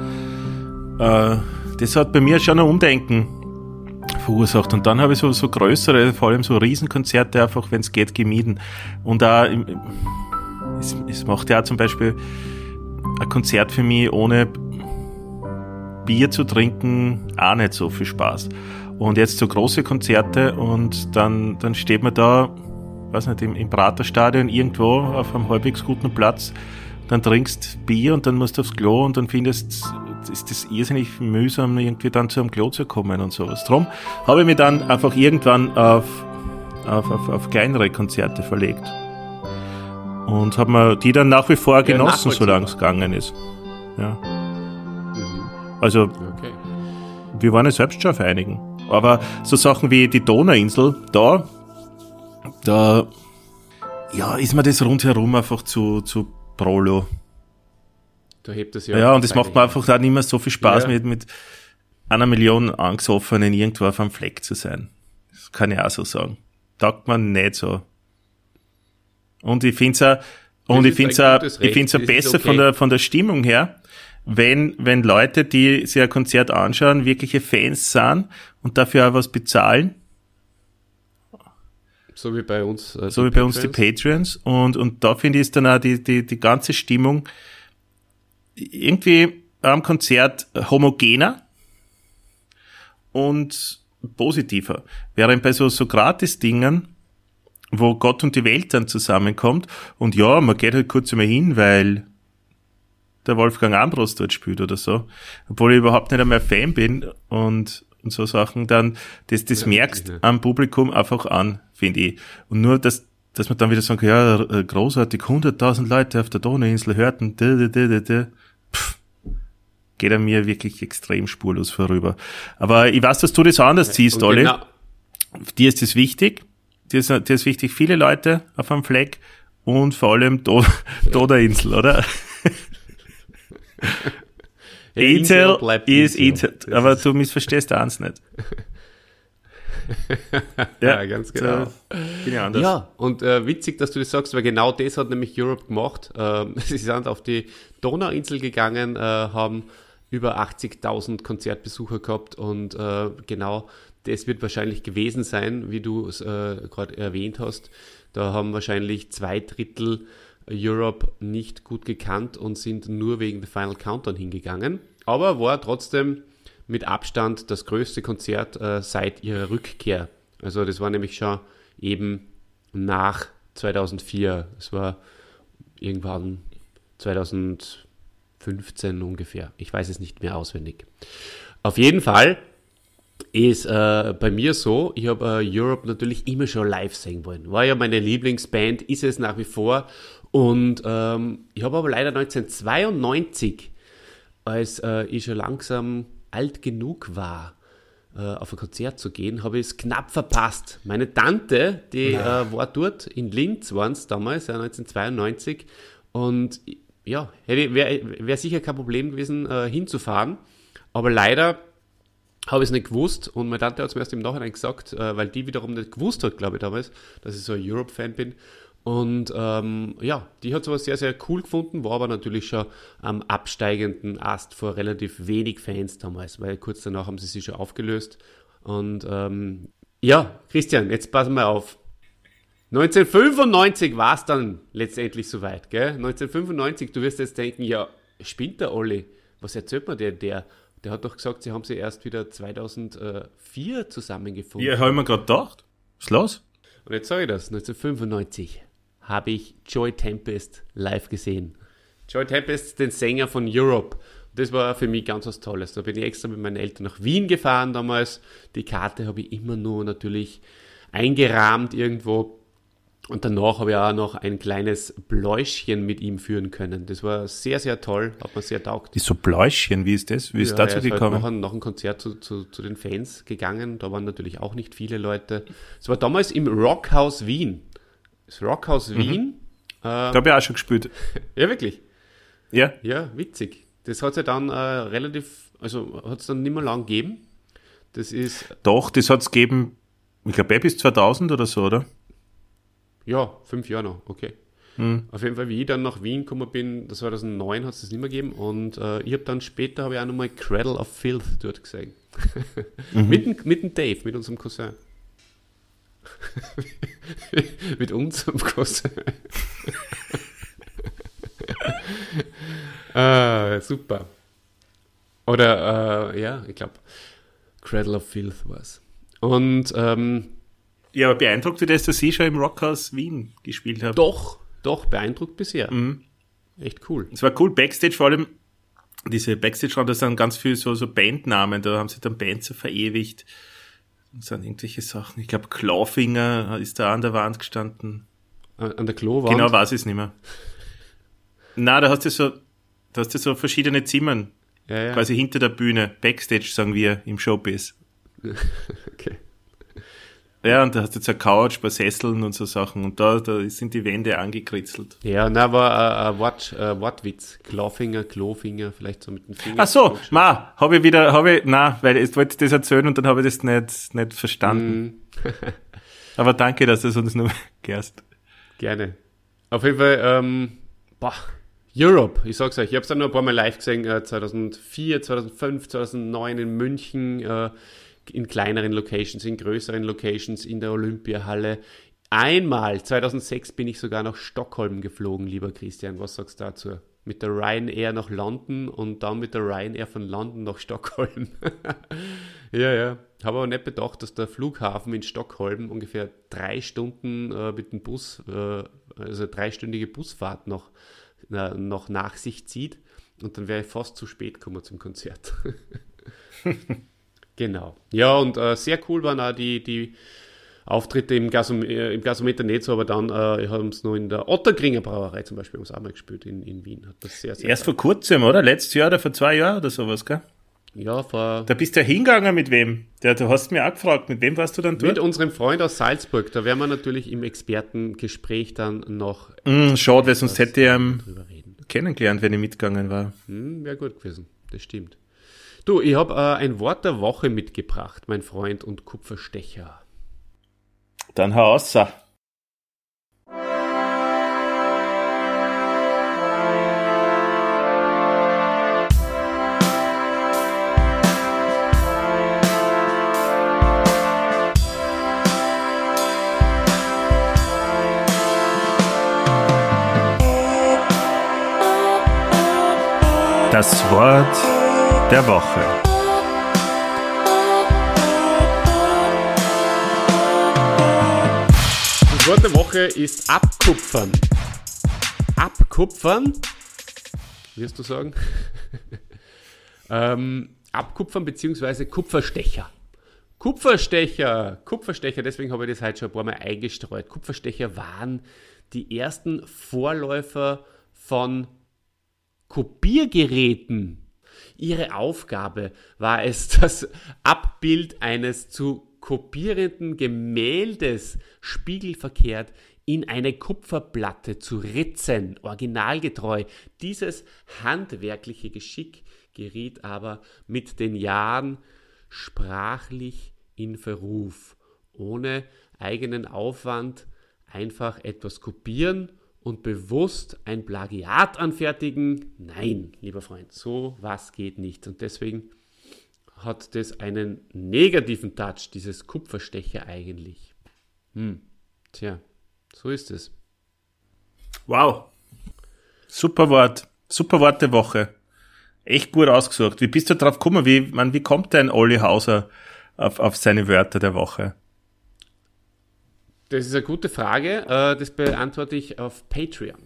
Äh, das hat bei mir schon ein Umdenken verursacht. Und dann habe ich so, so größere, vor allem so Riesenkonzerte einfach, wenn es geht, gemieden. Und da, es, es macht ja zum Beispiel ein Konzert für mich ohne Bier zu trinken auch nicht so viel Spaß. Und jetzt so große Konzerte und dann, dann steht man da, weiß nicht, im, im Praterstadion irgendwo auf einem halbwegs guten Platz, dann trinkst Bier und dann musst du aufs Klo und dann findest ist das irrsinnig mühsam, irgendwie dann zu einem Klo zu kommen und sowas. Drum habe ich mich dann einfach irgendwann auf, auf, auf, auf kleinere Konzerte verlegt. Und habe mir die dann nach wie vor genossen, solange es gegangen ist. Ja. Also, Okay. wir waren ja selbst schon auf einigen. Aber so Sachen wie die Donauinsel, da, da, ja, ist mir das rundherum einfach zu, zu Prolo. Da hebt es Ja, ja. und es macht mir einfach dann nicht mehr so viel Spaß, Ja. mit, mit einer Million Angesoffenen irgendwo auf einem Fleck zu sein. Das kann ich auch so sagen. Taugt man nicht so. Und ich finde es auch, und Das ich finde es auch, ich auch das ist besser von okay. der, von der Stimmung her, wenn, wenn Leute, die sich ein Konzert anschauen, wirkliche Fans sind und dafür auch was bezahlen, So wie bei uns. äh, so wie bei uns die Patrons. Patreons. Und, und da finde ich ist dann auch die, die, die ganze Stimmung irgendwie am Konzert homogener und positiver. Während bei so, so Gratis-Dingen, wo Gott und die Welt dann zusammenkommt und ja, man geht halt kurz einmal hin, weil der Wolfgang Ambros dort spielt oder so, obwohl ich überhaupt nicht einmal Fan bin und, und so Sachen, dann, das, das Ja, merkst ne? am Publikum einfach an, finde ich. Und nur, dass, dass man dann wieder sagt, ja, äh, großartig, 100.000 Leute auf der Donauinsel hörten, da, da, da, da. Pff, geht an mir wirklich extrem spurlos vorüber. Aber ich weiß, dass du das anders siehst, Olli. genau- Dir ist das wichtig. Dir ist, dir ist wichtig, viele Leute auf einem Fleck und vor allem Do Donauinsel, oder? Ja, Insel Intel ist. Intel. Aber du missverstehst eins nicht. Ja, ganz genau. ich anders. Ja, und äh, witzig, dass du das sagst, weil genau das hat nämlich Europe gemacht. Ähm, sie sind auf die Donauinsel gegangen, äh, haben über 80.000 Konzertbesucher gehabt und äh, genau das wird wahrscheinlich gewesen sein, wie du es äh, gerade erwähnt hast. Da haben wahrscheinlich zwei Drittel Europe nicht gut gekannt und sind nur wegen der Final Countdown hingegangen. Aber war trotzdem mit Abstand das größte Konzert äh, seit ihrer Rückkehr. Also das war nämlich schon eben nach 2004. Es war irgendwann 2015 ungefähr. Ich weiß es nicht mehr auswendig. Auf jeden Fall ist äh, bei mir so, ich habe äh, Europe natürlich immer schon live sehen wollen. War ja meine Lieblingsband, ist es nach wie vor. Und ähm, ich habe aber leider 1992, als äh, ich schon langsam alt genug war, äh, auf ein Konzert zu gehen, habe ich es knapp verpasst. Meine Tante, die äh, war dort, in Linz waren es damals, ja, 1992. Und ja, wäre wär sicher kein Problem gewesen, äh, hinzufahren. Aber leider habe ich es nicht gewusst und meine Tante hat es mir erst im Nachhinein gesagt, äh, weil die wiederum nicht gewusst hat, glaube ich, damals, dass ich so ein Europe-Fan bin. Und ähm, ja, die hat sowas sehr, sehr cool gefunden, war aber natürlich schon am absteigenden Ast vor relativ wenig Fans damals, weil kurz danach haben sie sich schon aufgelöst. Und ähm, ja, Christian, jetzt passen wir auf. 1995 war es dann letztendlich soweit, gell? 1995, du wirst jetzt denken, ja, spinnt der Olli? Was erzählt mir der? Der, der hat doch gesagt, sie haben sie erst wieder 2004 zusammengefunden. Ja, habe ich mir gerade gedacht. Was ist los? Und jetzt sage ich das, 1995 habe ich Joy Tempest live gesehen. Joy Tempest, den Sänger von Europe. Das war für mich ganz was Tolles. Da bin ich extra mit meinen Eltern nach Wien gefahren damals. Die Karte habe ich immer nur natürlich eingerahmt irgendwo. Und danach habe ich auch noch ein kleines Bläuschen mit ihm führen können. Das war sehr, sehr toll, hat mir sehr taugt. Die so Bläuschen, wie ist das? Wie ist Ja, dazu ist gekommen? Halt nach, nach dem Konzert zu, zu, zu den Fans gegangen. Da waren natürlich auch nicht viele Leute. Es war damals im Rockhaus Wien. Das Rockhaus Wien. da habe ich auch schon gespielt. Ja, wirklich. Ja? Ja, witzig. Das hat es ja dann äh, relativ, also hat es dann nicht mehr lang gegeben. Das ist, Doch, das hat's gegeben, ich glaube, bis 2000 oder so, oder? ja, fünf Jahre noch, okay. Auf jeden Fall, wie ich dann nach Wien gekommen bin, das 2009 hat es das nicht mehr gegeben und äh, ich habe dann später, habe ich auch nochmal Cradle of Filth dort gesehen. mit, dem, mit dem Dave, mit unserem Cousin. mit Cousin. ah, super. Oder, äh, ja, ich glaube, Cradle of Filth war es. Und ähm, Ja, beeindruckt dich das, dass ich schon im Rockhaus Wien gespielt habe. doch, doch beeindruckt bisher. Echt cool. Es war cool, Backstage vor allem diese Backstage-Raum, da sind ganz viele so, so Bandnamen, da haben sie dann Bands so verewigt. Das sind irgendwelche Sachen. Ich glaube, Clawfinger ist da an der Wand gestanden. An der Klowand? Genau weiß ich es nicht mehr. Na, da hast du so, da hast du so verschiedene Zimmern. Ja, ja. Quasi hinter der Bühne. Backstage, sagen wir, im Showbiz. Okay. Ja, und da hast du jetzt eine Couch, paar Sesseln und so Sachen. Und da, da sind die Wände angekritzelt. Ja, na, war ein Wort, äh, Wortwitz. Klaufinger, Klofinger, vielleicht so mit dem Finger. Ach so, ma, habe ich wieder, habe ich, na, weil ich wollte das erzählen und dann habe ich das nicht, nicht verstanden. Aber danke, dass du es uns nur gehst. Gerne. Auf jeden Fall, ähm, boah, Europe, ich sag's euch, ich hab's dann nur ein paar Mal live gesehen, äh, 2004, 2005, 2009 in München, äh, in kleineren Locations, in größeren Locations, in der Olympiahalle. Einmal, 2006 bin ich sogar nach Stockholm geflogen, lieber Christian, was sagst du dazu? Mit der Ryanair nach London und dann mit der Ryanair von London nach Stockholm. ja, ja. Habe aber nicht bedacht, dass der Flughafen in Stockholm ungefähr drei Stunden äh, mit dem Bus, äh, also dreistündige Busfahrt noch, na, noch nach sich zieht. Und dann wäre ich fast zu spät gekommen zum Konzert. genau. Ja, und äh, sehr cool waren auch die, die Auftritte im, Gasom äh, im Gasometer nicht so, aber dann äh, haben es noch in der Otterkringer Brauerei zum Beispiel haben sie auch mal gespielt in, in Wien. Hat das sehr, sehr Erst vor kurzem, oder? Letztes Jahr oder vor zwei Jahren oder sowas, gell? ja, vor, Da bist du ja hingegangen mit wem? Der, du hast mir auch gefragt, mit wem warst du dann mit dort? unserem Freund aus Salzburg. Da werden wir natürlich im Expertengespräch dann noch Mm, schade, weil sonst hätte drüber reden. kennengelernt, wenn ich mitgegangen war. Hm, Wäre gut gewesen, das stimmt. Du, ich habe äh, ein Wort der Woche mitgebracht, mein Freund und Kupferstecher. Dann hau raus. Das Wort der Woche. Das Wort der Woche ist abkupfern. Abkupfern? Wirst du sagen? ähm, abkupfern beziehungsweise Kupferstecher. Kupferstecher, Kupferstecher, deswegen habe ich das heute schon ein paar Mal eingestreut. Kupferstecher waren die ersten Vorläufer von Kopiergeräten. Ihre Aufgabe war es, das Abbild eines zu kopierenden Gemäldes spiegelverkehrt in eine Kupferplatte zu ritzen, originalgetreu. Dieses handwerkliche Geschick geriet aber mit den Jahren sprachlich in Verruf. Ohne eigenen Aufwand einfach etwas kopieren und bewusst ein Plagiat anfertigen? Nein, lieber Freund, so was geht nicht. Und deswegen hat das einen negativen Touch, dieses Kupferstecher eigentlich. Hm, tja, so ist es. Wow. Super Wort. Super Wort der Woche. Echt gut ausgesucht. Wie bist du drauf gekommen? Wie, man, wie kommt denn Olli Hauser auf, auf seine Wörter der Woche? Das ist eine gute Frage. Äh, Das beantworte ich auf Patreon.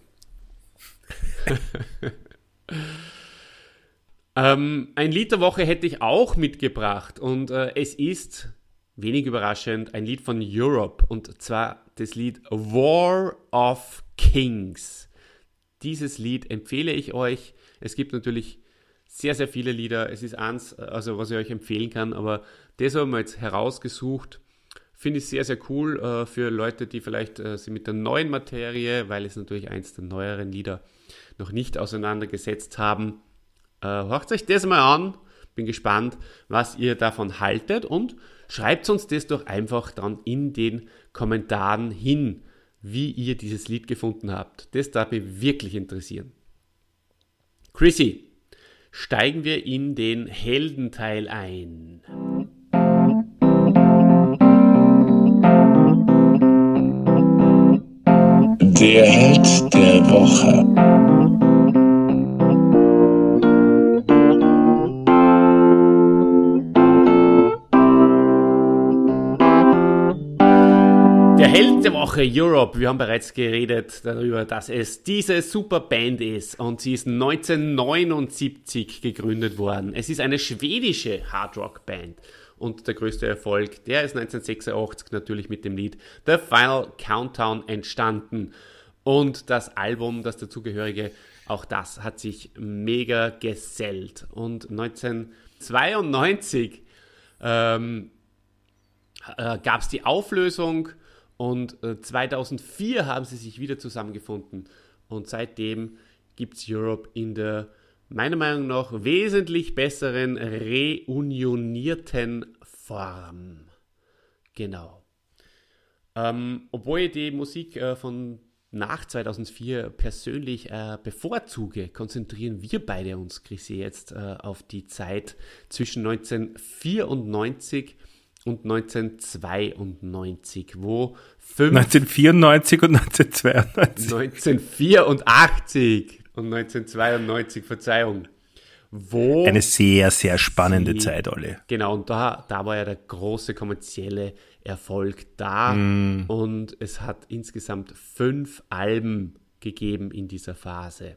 ähm, ein Lied der Woche hätte ich auch mitgebracht und äh, es ist, wenig überraschend, ein Lied von Europe und zwar das Lied War of Kings. Dieses Lied empfehle ich euch. Es gibt natürlich sehr, sehr viele Lieder. Es ist eins, also was ich euch empfehlen kann, aber das haben wir jetzt herausgesucht. Finde ich sehr, sehr cool äh, für Leute, die vielleicht äh, sich mit der neuen Materie, weil es natürlich eins der neueren Lieder noch nicht auseinandergesetzt haben. Äh, hört euch das mal an. Bin gespannt, was ihr davon haltet und schreibt uns das doch einfach dann in den Kommentaren hin, wie ihr dieses Lied gefunden habt. Das darf mich wirklich interessieren. Chrissy, steigen wir in den Heldenteil ein. Der Held der Woche. Der Held der Woche Europe. Wir haben bereits geredet darüber, dass es diese super Band ist und sie ist 1979 gegründet worden. Es ist eine schwedische Hardrock-Band und der größte Erfolg, der ist 1986 natürlich mit dem Lied The Final Countdown entstanden. Und das Album, das dazugehörige, auch das hat sich mega gesellt. Und 1992 ähm, äh, gab es die Auflösung und äh, 2004 haben sie sich wieder zusammengefunden. Und seitdem gibt es Europe in der meiner Meinung nach wesentlich besseren reunionierten Form. Genau. Ähm, obwohl ich die Musik äh, von nach 2004 persönlich äh, bevorzuge, konzentrieren wir beide uns, Chrissy, jetzt äh, auf die Zeit zwischen 1994 und 1992, wo fünf 1994 und 1992. 1984 und 1992, Verzeihung. Wo Eine sehr, sehr spannende sie- Zeit, Olli. Genau, und da, da war ja der große kommerzielle Erfolg da. Mm. Und es hat insgesamt fünf Alben gegeben in dieser Phase.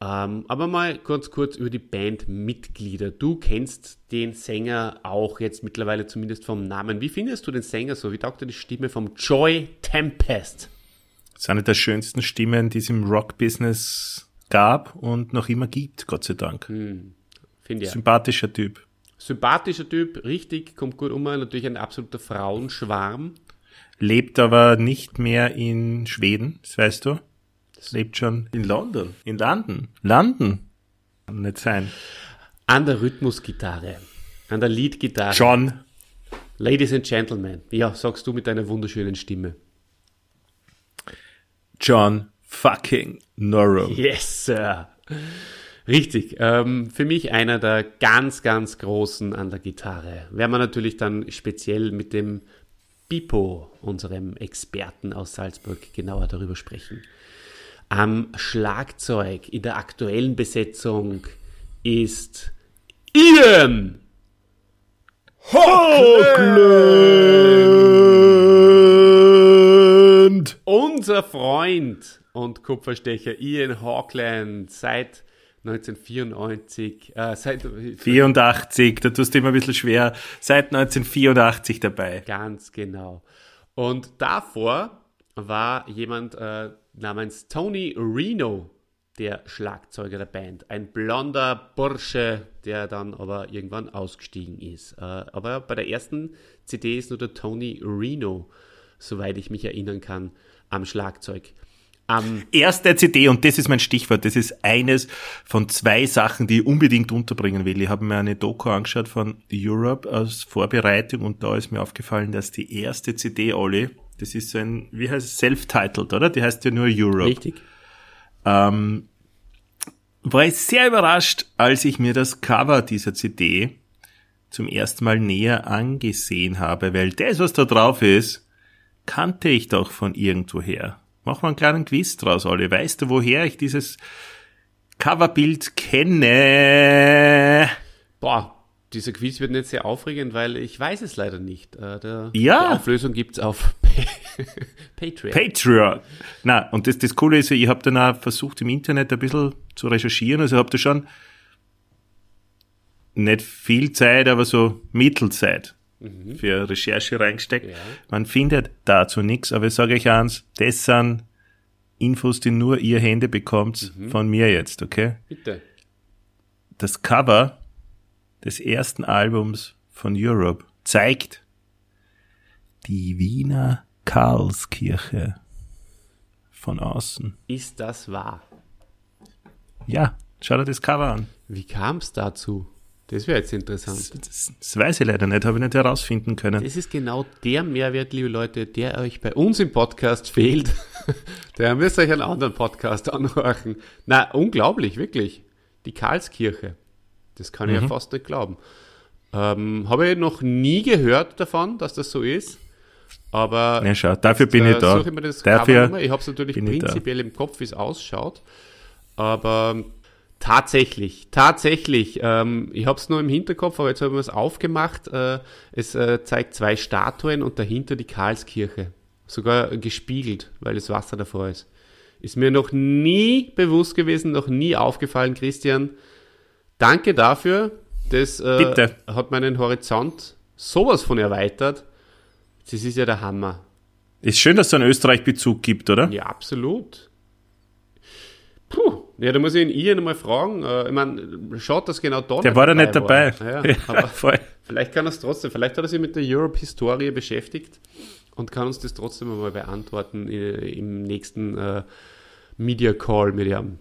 Ähm, aber mal kurz kurz über die Bandmitglieder. Du kennst den Sänger auch jetzt mittlerweile zumindest vom Namen. Wie findest du den Sänger so? Wie taugt dir die Stimme vom Joy Tempest? Das ist eine der schönsten Stimmen, die es im Rock-Business gab und noch immer gibt, Gott sei Dank. Finde ja. Sympathischer Typ. Sympathischer Typ, richtig, kommt gut um. Natürlich ein absoluter Frauenschwarm. Lebt aber nicht mehr in Schweden, das weißt du. Lebt schon in London. In London. London. Kann nicht sein. An der Rhythmusgitarre, an der Leadgitarre. John. Ladies and Gentlemen, ja, sagst du mit deiner wunderschönen Stimme. John fucking Norrow. Yes, Sir. Richtig. Ähm, für mich einer der ganz, ganz großen an der Gitarre. Werden wir natürlich dann speziell mit dem Bipo, unserem Experten aus Salzburg, genauer darüber sprechen. Am Schlagzeug in der aktuellen Besetzung ist Ian Auckland. unser Freund und Kupferstecher Ian Hawkland seit 1994, äh, seit 84, da tust du immer ein bisschen schwer. Seit 1984 dabei. ganz genau. Und davor war jemand äh, namens Tony Reno der Schlagzeuger der Band. Ein blonder Bursche, der dann aber irgendwann ausgestiegen ist. Äh, aber bei der ersten CD ist nur der Tony Reno, soweit ich mich erinnern kann, am Schlagzeug. Am Erste CD, und das ist mein Stichwort, das ist eines von zwei Sachen, die ich unbedingt unterbringen will. Ich habe mir eine Doku angeschaut von Europe als Vorbereitung und da ist mir aufgefallen, dass die erste CD, Olli, das ist so ein, wie heißt es, self-titled, oder? Die heißt ja nur Europe. richtig. ähm, war ich sehr überrascht, als ich mir das Cover dieser CD zum ersten Mal näher angesehen habe, weil das, was da drauf ist, kannte ich doch von irgendwoher. Mach mal einen kleinen Quiz draus, Olli. Weißt du, woher ich dieses Coverbild kenne? Boah, dieser Quiz wird nicht sehr aufregend, weil ich weiß es leider nicht. Äh, der, Ja. Die Auflösung gibt's auf Patreon. Patreon. Na, und das, das Coole ist, ich habe dann auch versucht, im Internet ein bisschen zu recherchieren. Also habe da schon nicht viel Zeit, aber so Mittelzeit für Recherche reingesteckt. Ja. Man findet dazu nichts, aber ich sage euch eins, das sind Infos, die nur ihr Hände bekommt von mir jetzt, okay? Bitte. Das Cover des ersten Albums von Europe zeigt die Wiener Karlskirche von außen. Ist das wahr? Ja, schau dir das Cover an. Wie kam es dazu? Das wäre jetzt interessant. Das, das weiß ich leider nicht, habe ich nicht herausfinden können. Das ist genau der Mehrwert, liebe Leute, der euch bei uns im Podcast fehlt. der müsst ihr euch einen anderen Podcast anhören. Na, unglaublich, wirklich. Die Karlskirche. Das kann ich Mhm. ja fast nicht glauben. Ähm, Habe ich noch nie gehört davon, dass das so ist. Aber Ja, schau, dafür bin ich da. ich mir das Dafür. Ich habe es natürlich ich prinzipiell im Kopf, wie es ausschaut. Aber tatsächlich, tatsächlich, ähm, ich habe es nur im Hinterkopf, aber jetzt haben wir es aufgemacht. Äh, es äh, zeigt zwei Statuen und dahinter die Karlskirche. sogar gespiegelt, weil das Wasser davor ist. Ist mir noch nie bewusst gewesen, noch nie aufgefallen, Christian. Danke dafür. Das äh, Bitte. hat meinen Horizont sowas von erweitert. Das ist ja der Hammer. Ist schön, dass es einen Österreich-Bezug gibt, oder? Ja, absolut. Puh, ja, da muss ich ihn Ian mal fragen. Äh, ich meine, schaut, dass genau da Der war da nicht dabei. Ja, Ja, aber voll. vielleicht kann er es trotzdem. Vielleicht hat er sich mit der Europe-Historie beschäftigt und kann uns das trotzdem mal beantworten äh, im nächsten äh, Media Call mit ihm.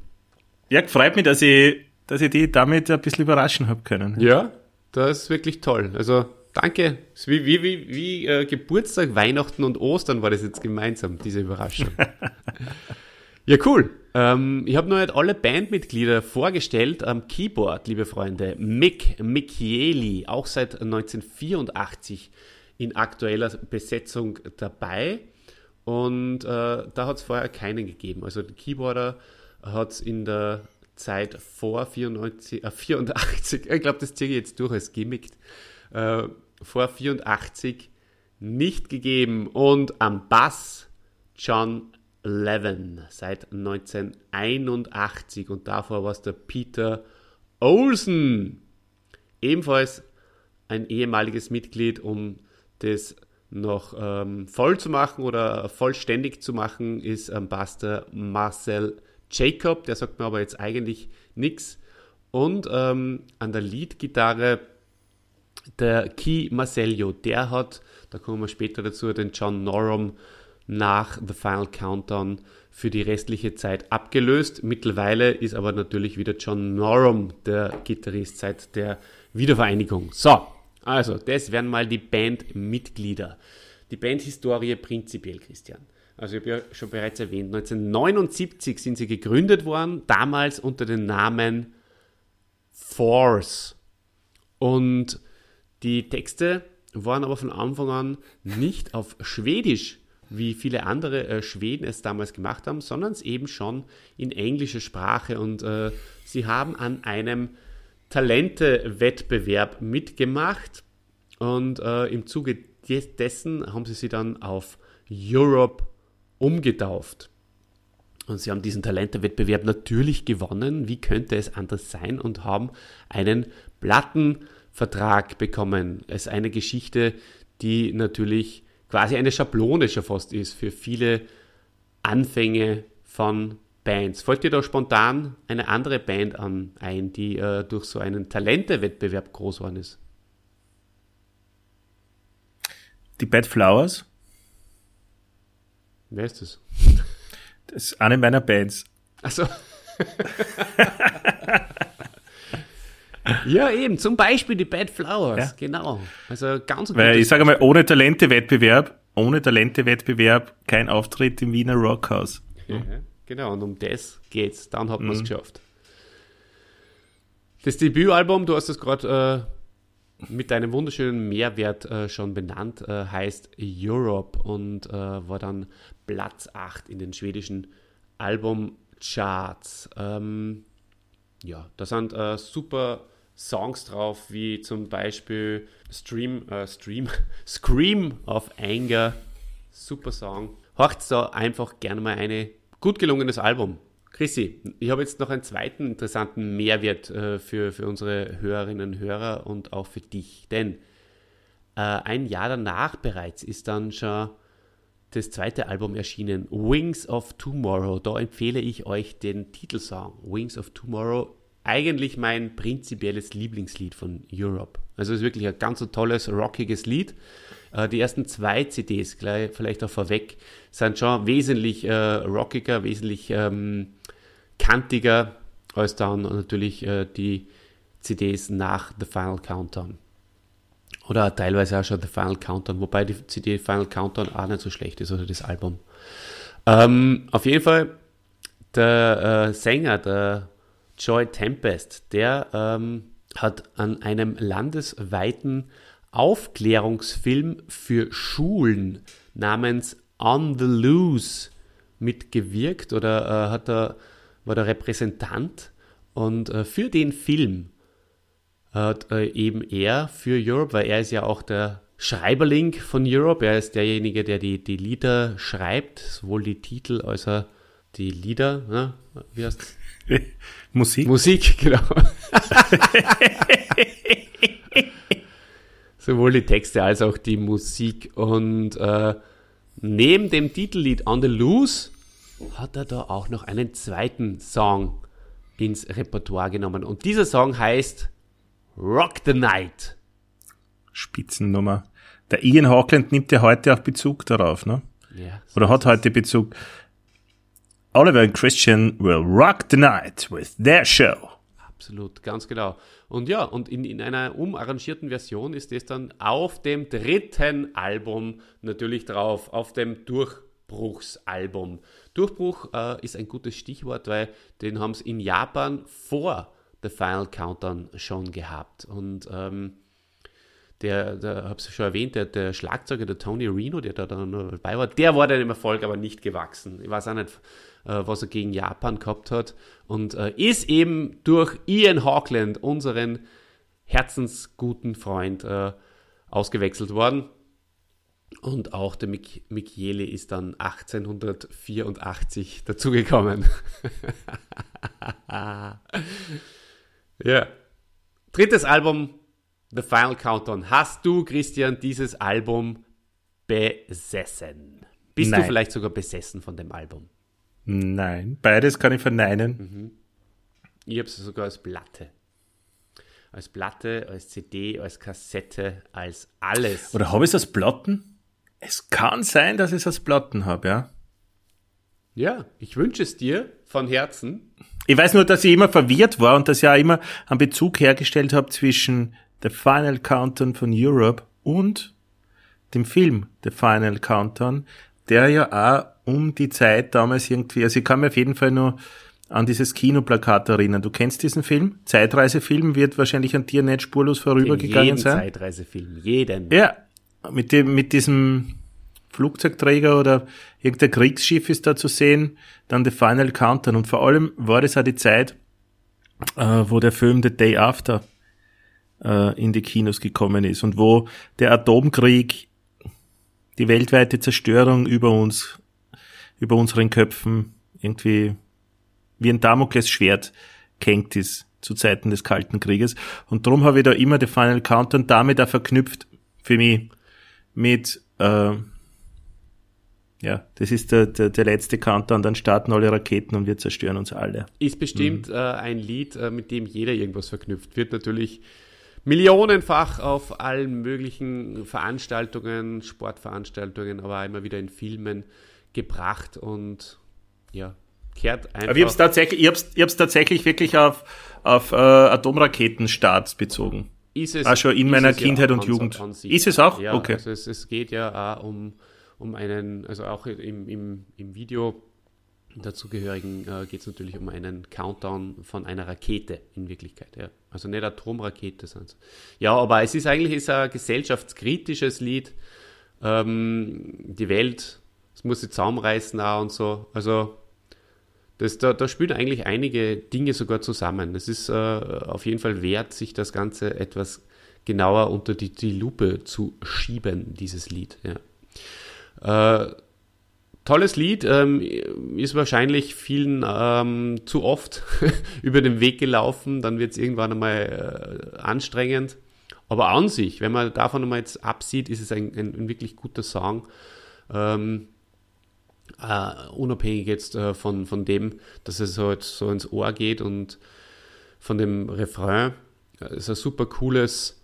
Ja, freut mich, dass ich, dass ich die damit ein bisschen überraschen habe können. Ja, das ist wirklich toll. Also danke. Wie, wie, wie, wie äh, Geburtstag, Weihnachten und Ostern war das jetzt gemeinsam, diese Überraschung. ja, cool. Ähm, ich habe noch nicht alle Bandmitglieder vorgestellt am Keyboard, liebe Freunde. Mick Michieli, auch seit 1984 in aktueller Besetzung dabei. Und äh, da hat es vorher keinen gegeben. Also den Keyboarder hat es in der Zeit vor 94, äh, 84, ich glaube, das ziehe ich jetzt durch als Gimmick, äh, vor 84 nicht gegeben. Und am Bass John Levin seit 1981 und davor war es der Peter Olsen, ebenfalls ein ehemaliges Mitglied, um das noch ähm, voll zu machen oder vollständig zu machen, ist Bass der Marcel Jacob, der sagt mir aber jetzt eigentlich nichts. Und ähm, an der Leadgitarre der Key Marcello, der hat, da kommen wir später dazu, den John Norum nach The Final Countdown für die restliche Zeit abgelöst. Mittlerweile ist aber natürlich wieder John Norum der Gitarrist seit der Wiedervereinigung. So, also das wären mal die Bandmitglieder. Die Bandhistorie prinzipiell, Christian. Also ich habe ja schon bereits erwähnt, 1979 sind sie gegründet worden, damals unter dem Namen Force. Und die Texte waren aber von Anfang an nicht auf Schwedisch, wie viele andere äh, Schweden es damals gemacht haben, sondern es eben schon in englischer Sprache. Und äh, sie haben an einem Talente-Wettbewerb mitgemacht. Und äh, im Zuge des- dessen haben sie sie dann auf Europe umgetauft. Und sie haben diesen Talentewettbewerb natürlich gewonnen. Wie könnte es anders sein? Und haben einen Plattenvertrag bekommen. Es ist eine Geschichte, die natürlich quasi eine Schablone schon fast ist für viele Anfänge von Bands. Fällt dir da spontan eine andere Band an ein, die äh, durch so einen Talentewettbewerb groß geworden ist? Die Bad Flowers, Wer ist das? das ist eine meiner Bands. Also. ja, eben, zum Beispiel die Bad Flowers, Ja. genau. Also ganz Weil ich sage mal, ohne Talente-Wettbewerb, ohne Talente-Wettbewerb kein Auftritt im Wiener Rockhaus. Ja, genau, und um das geht's. Dann hat man es geschafft. Das Debütalbum, du hast es gerade äh, mit deinem wunderschönen Mehrwert äh, schon benannt, äh, heißt Europe und äh, war dann Platz 8 in den schwedischen Albumcharts. Ähm, ja, da sind äh, super Songs drauf, wie zum Beispiel Stream, äh, Stream, Scream of Anger. Super Song. Horcht da einfach gerne mal eine. Gut gelungenes Album. Chrissy, ich habe jetzt noch einen zweiten interessanten Mehrwert äh, für, für unsere Hörerinnen und Hörer und auch für dich. Denn äh, ein Jahr danach bereits ist dann schon das zweite Album erschienen, Wings of Tomorrow. Da empfehle ich euch den Titelsong, Wings of Tomorrow. Eigentlich mein prinzipielles Lieblingslied von Europe. Also es ist wirklich ein ganz tolles, rockiges Lied. Äh, Die ersten zwei CDs, gleich vielleicht auch vorweg, sind schon wesentlich äh, rockiger, wesentlich ähm, kantiger als dann natürlich äh, die CDs nach The Final Countdown. Oder teilweise auch schon The Final Countdown, wobei die CD Final Countdown auch nicht so schlecht ist, oder das Album. Ähm, auf jeden Fall, der äh, Sänger, der Joy Tempest, der ähm, hat an einem landesweiten Aufklärungsfilm für Schulen namens On the Loose mitgewirkt oder äh, hat er, war der Repräsentant. Und äh, für den Film hat äh, eben er für Europe, weil er ist ja auch der Schreiberling von Europe. Er ist derjenige, der die, die Lieder schreibt, sowohl die Titel als auch die Lieder. Ne? Wie heißt Musik. Musik, genau. sowohl die Texte als auch die Musik. Und äh, neben dem Titellied On the Loose hat er da auch noch einen zweiten Song ins Repertoire genommen. Und dieser Song heißt Rock the Night. Spitzennummer. Der Ian Hawkland nimmt ja heute auch Bezug darauf, ne? Ja, Oder hat heute Bezug. Oliver and Christian will rock the night with their show. Absolut, ganz genau. Und ja, und in, in einer umarrangierten Version ist es dann auf dem dritten Album natürlich drauf, auf dem Durchbruchsalbum. Durchbruch äh, ist ein gutes Stichwort, weil den haben sie in Japan vor The Final Countdown schon gehabt. Und ähm, der, der habe ich schon erwähnt, der, der Schlagzeuger, der Tony Reno, der da dann dabei war, der war dann im Erfolg aber nicht gewachsen. Ich weiß auch nicht, äh, was er gegen Japan gehabt hat. Und äh, ist eben durch Ian Hawkland, unseren herzensguten Freund, äh, ausgewechselt worden. Und auch der Mick, Michele ist dann 1884 dazugekommen. ja. Drittes Album, The Final Countdown. Hast du, Christian, dieses Album besessen? Bist Nein. du vielleicht sogar besessen von dem Album? Nein, beides kann ich verneinen. Ich habe es sogar als Platte. Als Platte, als CD, als Kassette, als alles. Oder habe ich es als Platten? Es kann sein, dass ich es als Platten habe, ja. Ja, ich wünsche es dir von Herzen. Ich weiß nur, dass ich immer verwirrt war und dass ich auch immer einen Bezug hergestellt habe zwischen The Final Countdown von Europe und dem Film The Final Countdown, der ja auch um die Zeit damals irgendwie, also ich kann mir auf jeden Fall nur an dieses Kinoplakat erinnern. Du kennst diesen Film? Zeitreisefilm wird wahrscheinlich an dir nicht spurlos vorübergegangen jeden sein. Zeitreisefilm, jeden. Ja, mit dem, mit diesem Flugzeugträger oder irgendein Kriegsschiff ist da zu sehen, dann The Final Countdown. Und vor allem war das auch die Zeit, äh, wo der Film The Day After äh, in die Kinos gekommen ist und wo der Atomkrieg, die weltweite Zerstörung über uns, über unseren Köpfen irgendwie wie ein Damoklesschwert gehängt ist zu Zeiten des Kalten Krieges. Und darum habe ich da immer The Final Countdown damit auch verknüpft für mich mit, äh, ja, das ist der, der, der letzte Countdown, dann starten alle Raketen und wir zerstören uns alle. Ist bestimmt äh, ein Lied, äh, mit dem jeder irgendwas verknüpft. Wird natürlich millionenfach auf allen möglichen Veranstaltungen, Sportveranstaltungen, aber auch immer wieder in Filmen gebracht und ja, kehrt einfach. Aber ich habe es tatsächlich, ich hab's, ich hab's tatsächlich wirklich auf, auf äh, Atomraketenstarts bezogen. ist es, Ah, schon in meiner ja Kindheit auch und Jugend. an sich. Ist es auch? Ja, Okay. also es, es geht ja auch um, um einen, also auch im, im, im Video dazugehörigen äh, geht es natürlich um einen Countdown von einer Rakete in Wirklichkeit. Ja. Also nicht Atomrakete. Sondern, ja, aber es ist eigentlich ist ein gesellschaftskritisches Lied. Ähm, die Welt, es muss sich zusammenreißen auch und so. Also das, da, da spielen eigentlich einige Dinge sogar zusammen. Es ist äh, auf jeden Fall wert, sich das Ganze etwas genauer unter die, die Lupe zu schieben, dieses Lied. Ja. Äh, tolles Lied, ähm, ist wahrscheinlich vielen ähm, zu oft über den Weg gelaufen, dann wird es irgendwann einmal äh, anstrengend. Aber an sich, wenn man davon einmal jetzt absieht, ist es ein, ein, ein wirklich guter Song. Ähm, äh, unabhängig jetzt äh, von, von dem, dass es halt so ins Ohr geht und von dem Refrain. Äh, ist ein super cooles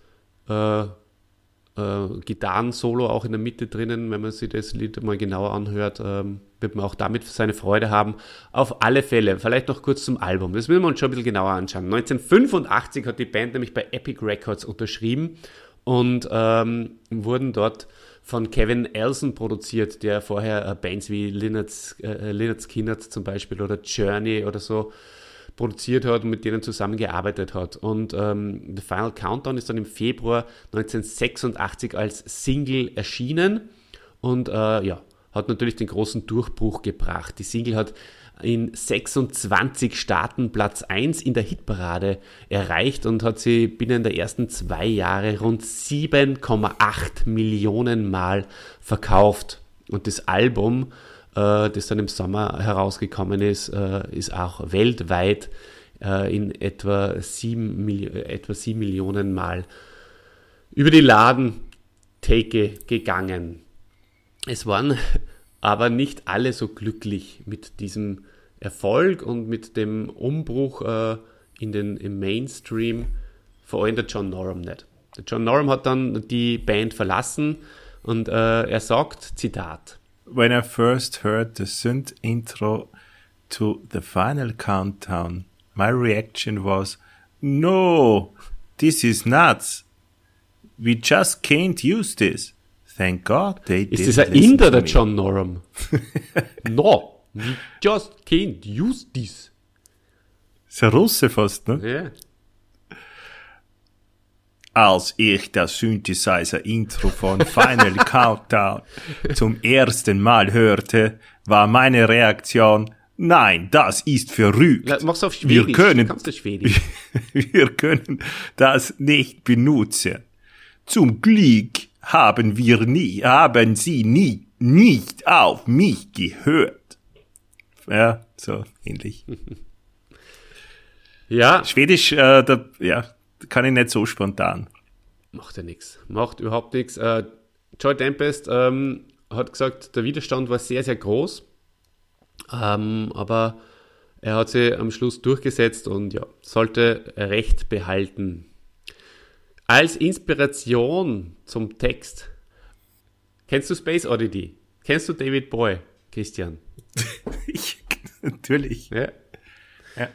äh, Gitarren-Solo auch in der Mitte drinnen. Wenn man sich das Lied mal genauer anhört, ähm, wird man auch damit seine Freude haben. Auf alle Fälle, vielleicht noch kurz zum Album. Das will man uns schon ein bisschen genauer anschauen. 1985 hat die Band nämlich bei Epic Records unterschrieben und ähm, wurden dort von Kevin Elson produziert, der vorher äh, Bands wie Lynyrd äh, Lynyrd zum Beispiel oder Journey oder so produziert hat und mit denen zusammengearbeitet hat. Und ähm, The Final Countdown ist dann im Februar 1986 als Single erschienen und äh, ja, hat natürlich den großen Durchbruch gebracht. Die Single hat in 26 Staaten Platz 1 in der Hitparade erreicht und hat sie binnen der ersten zwei Jahre rund 7,8 Millionen Mal verkauft. Und das Album, das dann im Sommer herausgekommen ist, äh, ist auch weltweit äh, in etwa 7, etwa 7 Millionen Mal über die Ladentheke gegangen. Es waren aber nicht alle so glücklich mit diesem Erfolg und mit dem Umbruch äh, in den, im Mainstream, vor allem der John Norum nicht. Der John Norum hat dann die Band verlassen und äh, er sagt, Zitat. When I first heard the synth intro to the final countdown, my reaction was, no, this is nuts. We just can't use this. Thank God they didn't das ein listen Inder, me. John Norum? no, we just can't use this. Ist ein Russe fast, ne? Ja. Als ich das Synthesizer-Intro von Final Countdown zum ersten Mal hörte, war meine Reaktion, nein, das ist verrückt. Mach's auf Wir Schwedisch. können- Kannst du Schwedisch? Wir können das nicht benutzen. Zum Glück haben wir nie, haben sie nie, nicht auf mich gehört. Ja, so ähnlich. Ja, Schwedisch, äh, da, ja, kann ich nicht so spontan. macht ja nichts. Macht überhaupt nichts. Äh, Joy Tempest ähm, hat gesagt, der Widerstand war sehr, sehr groß. Ähm, aber er hat sie am Schluss durchgesetzt und ja, sollte Recht behalten. Als Inspiration zum Text. Kennst du Space Oddity? Kennst du David Boy, Christian? Ich, natürlich. Ja. Ja.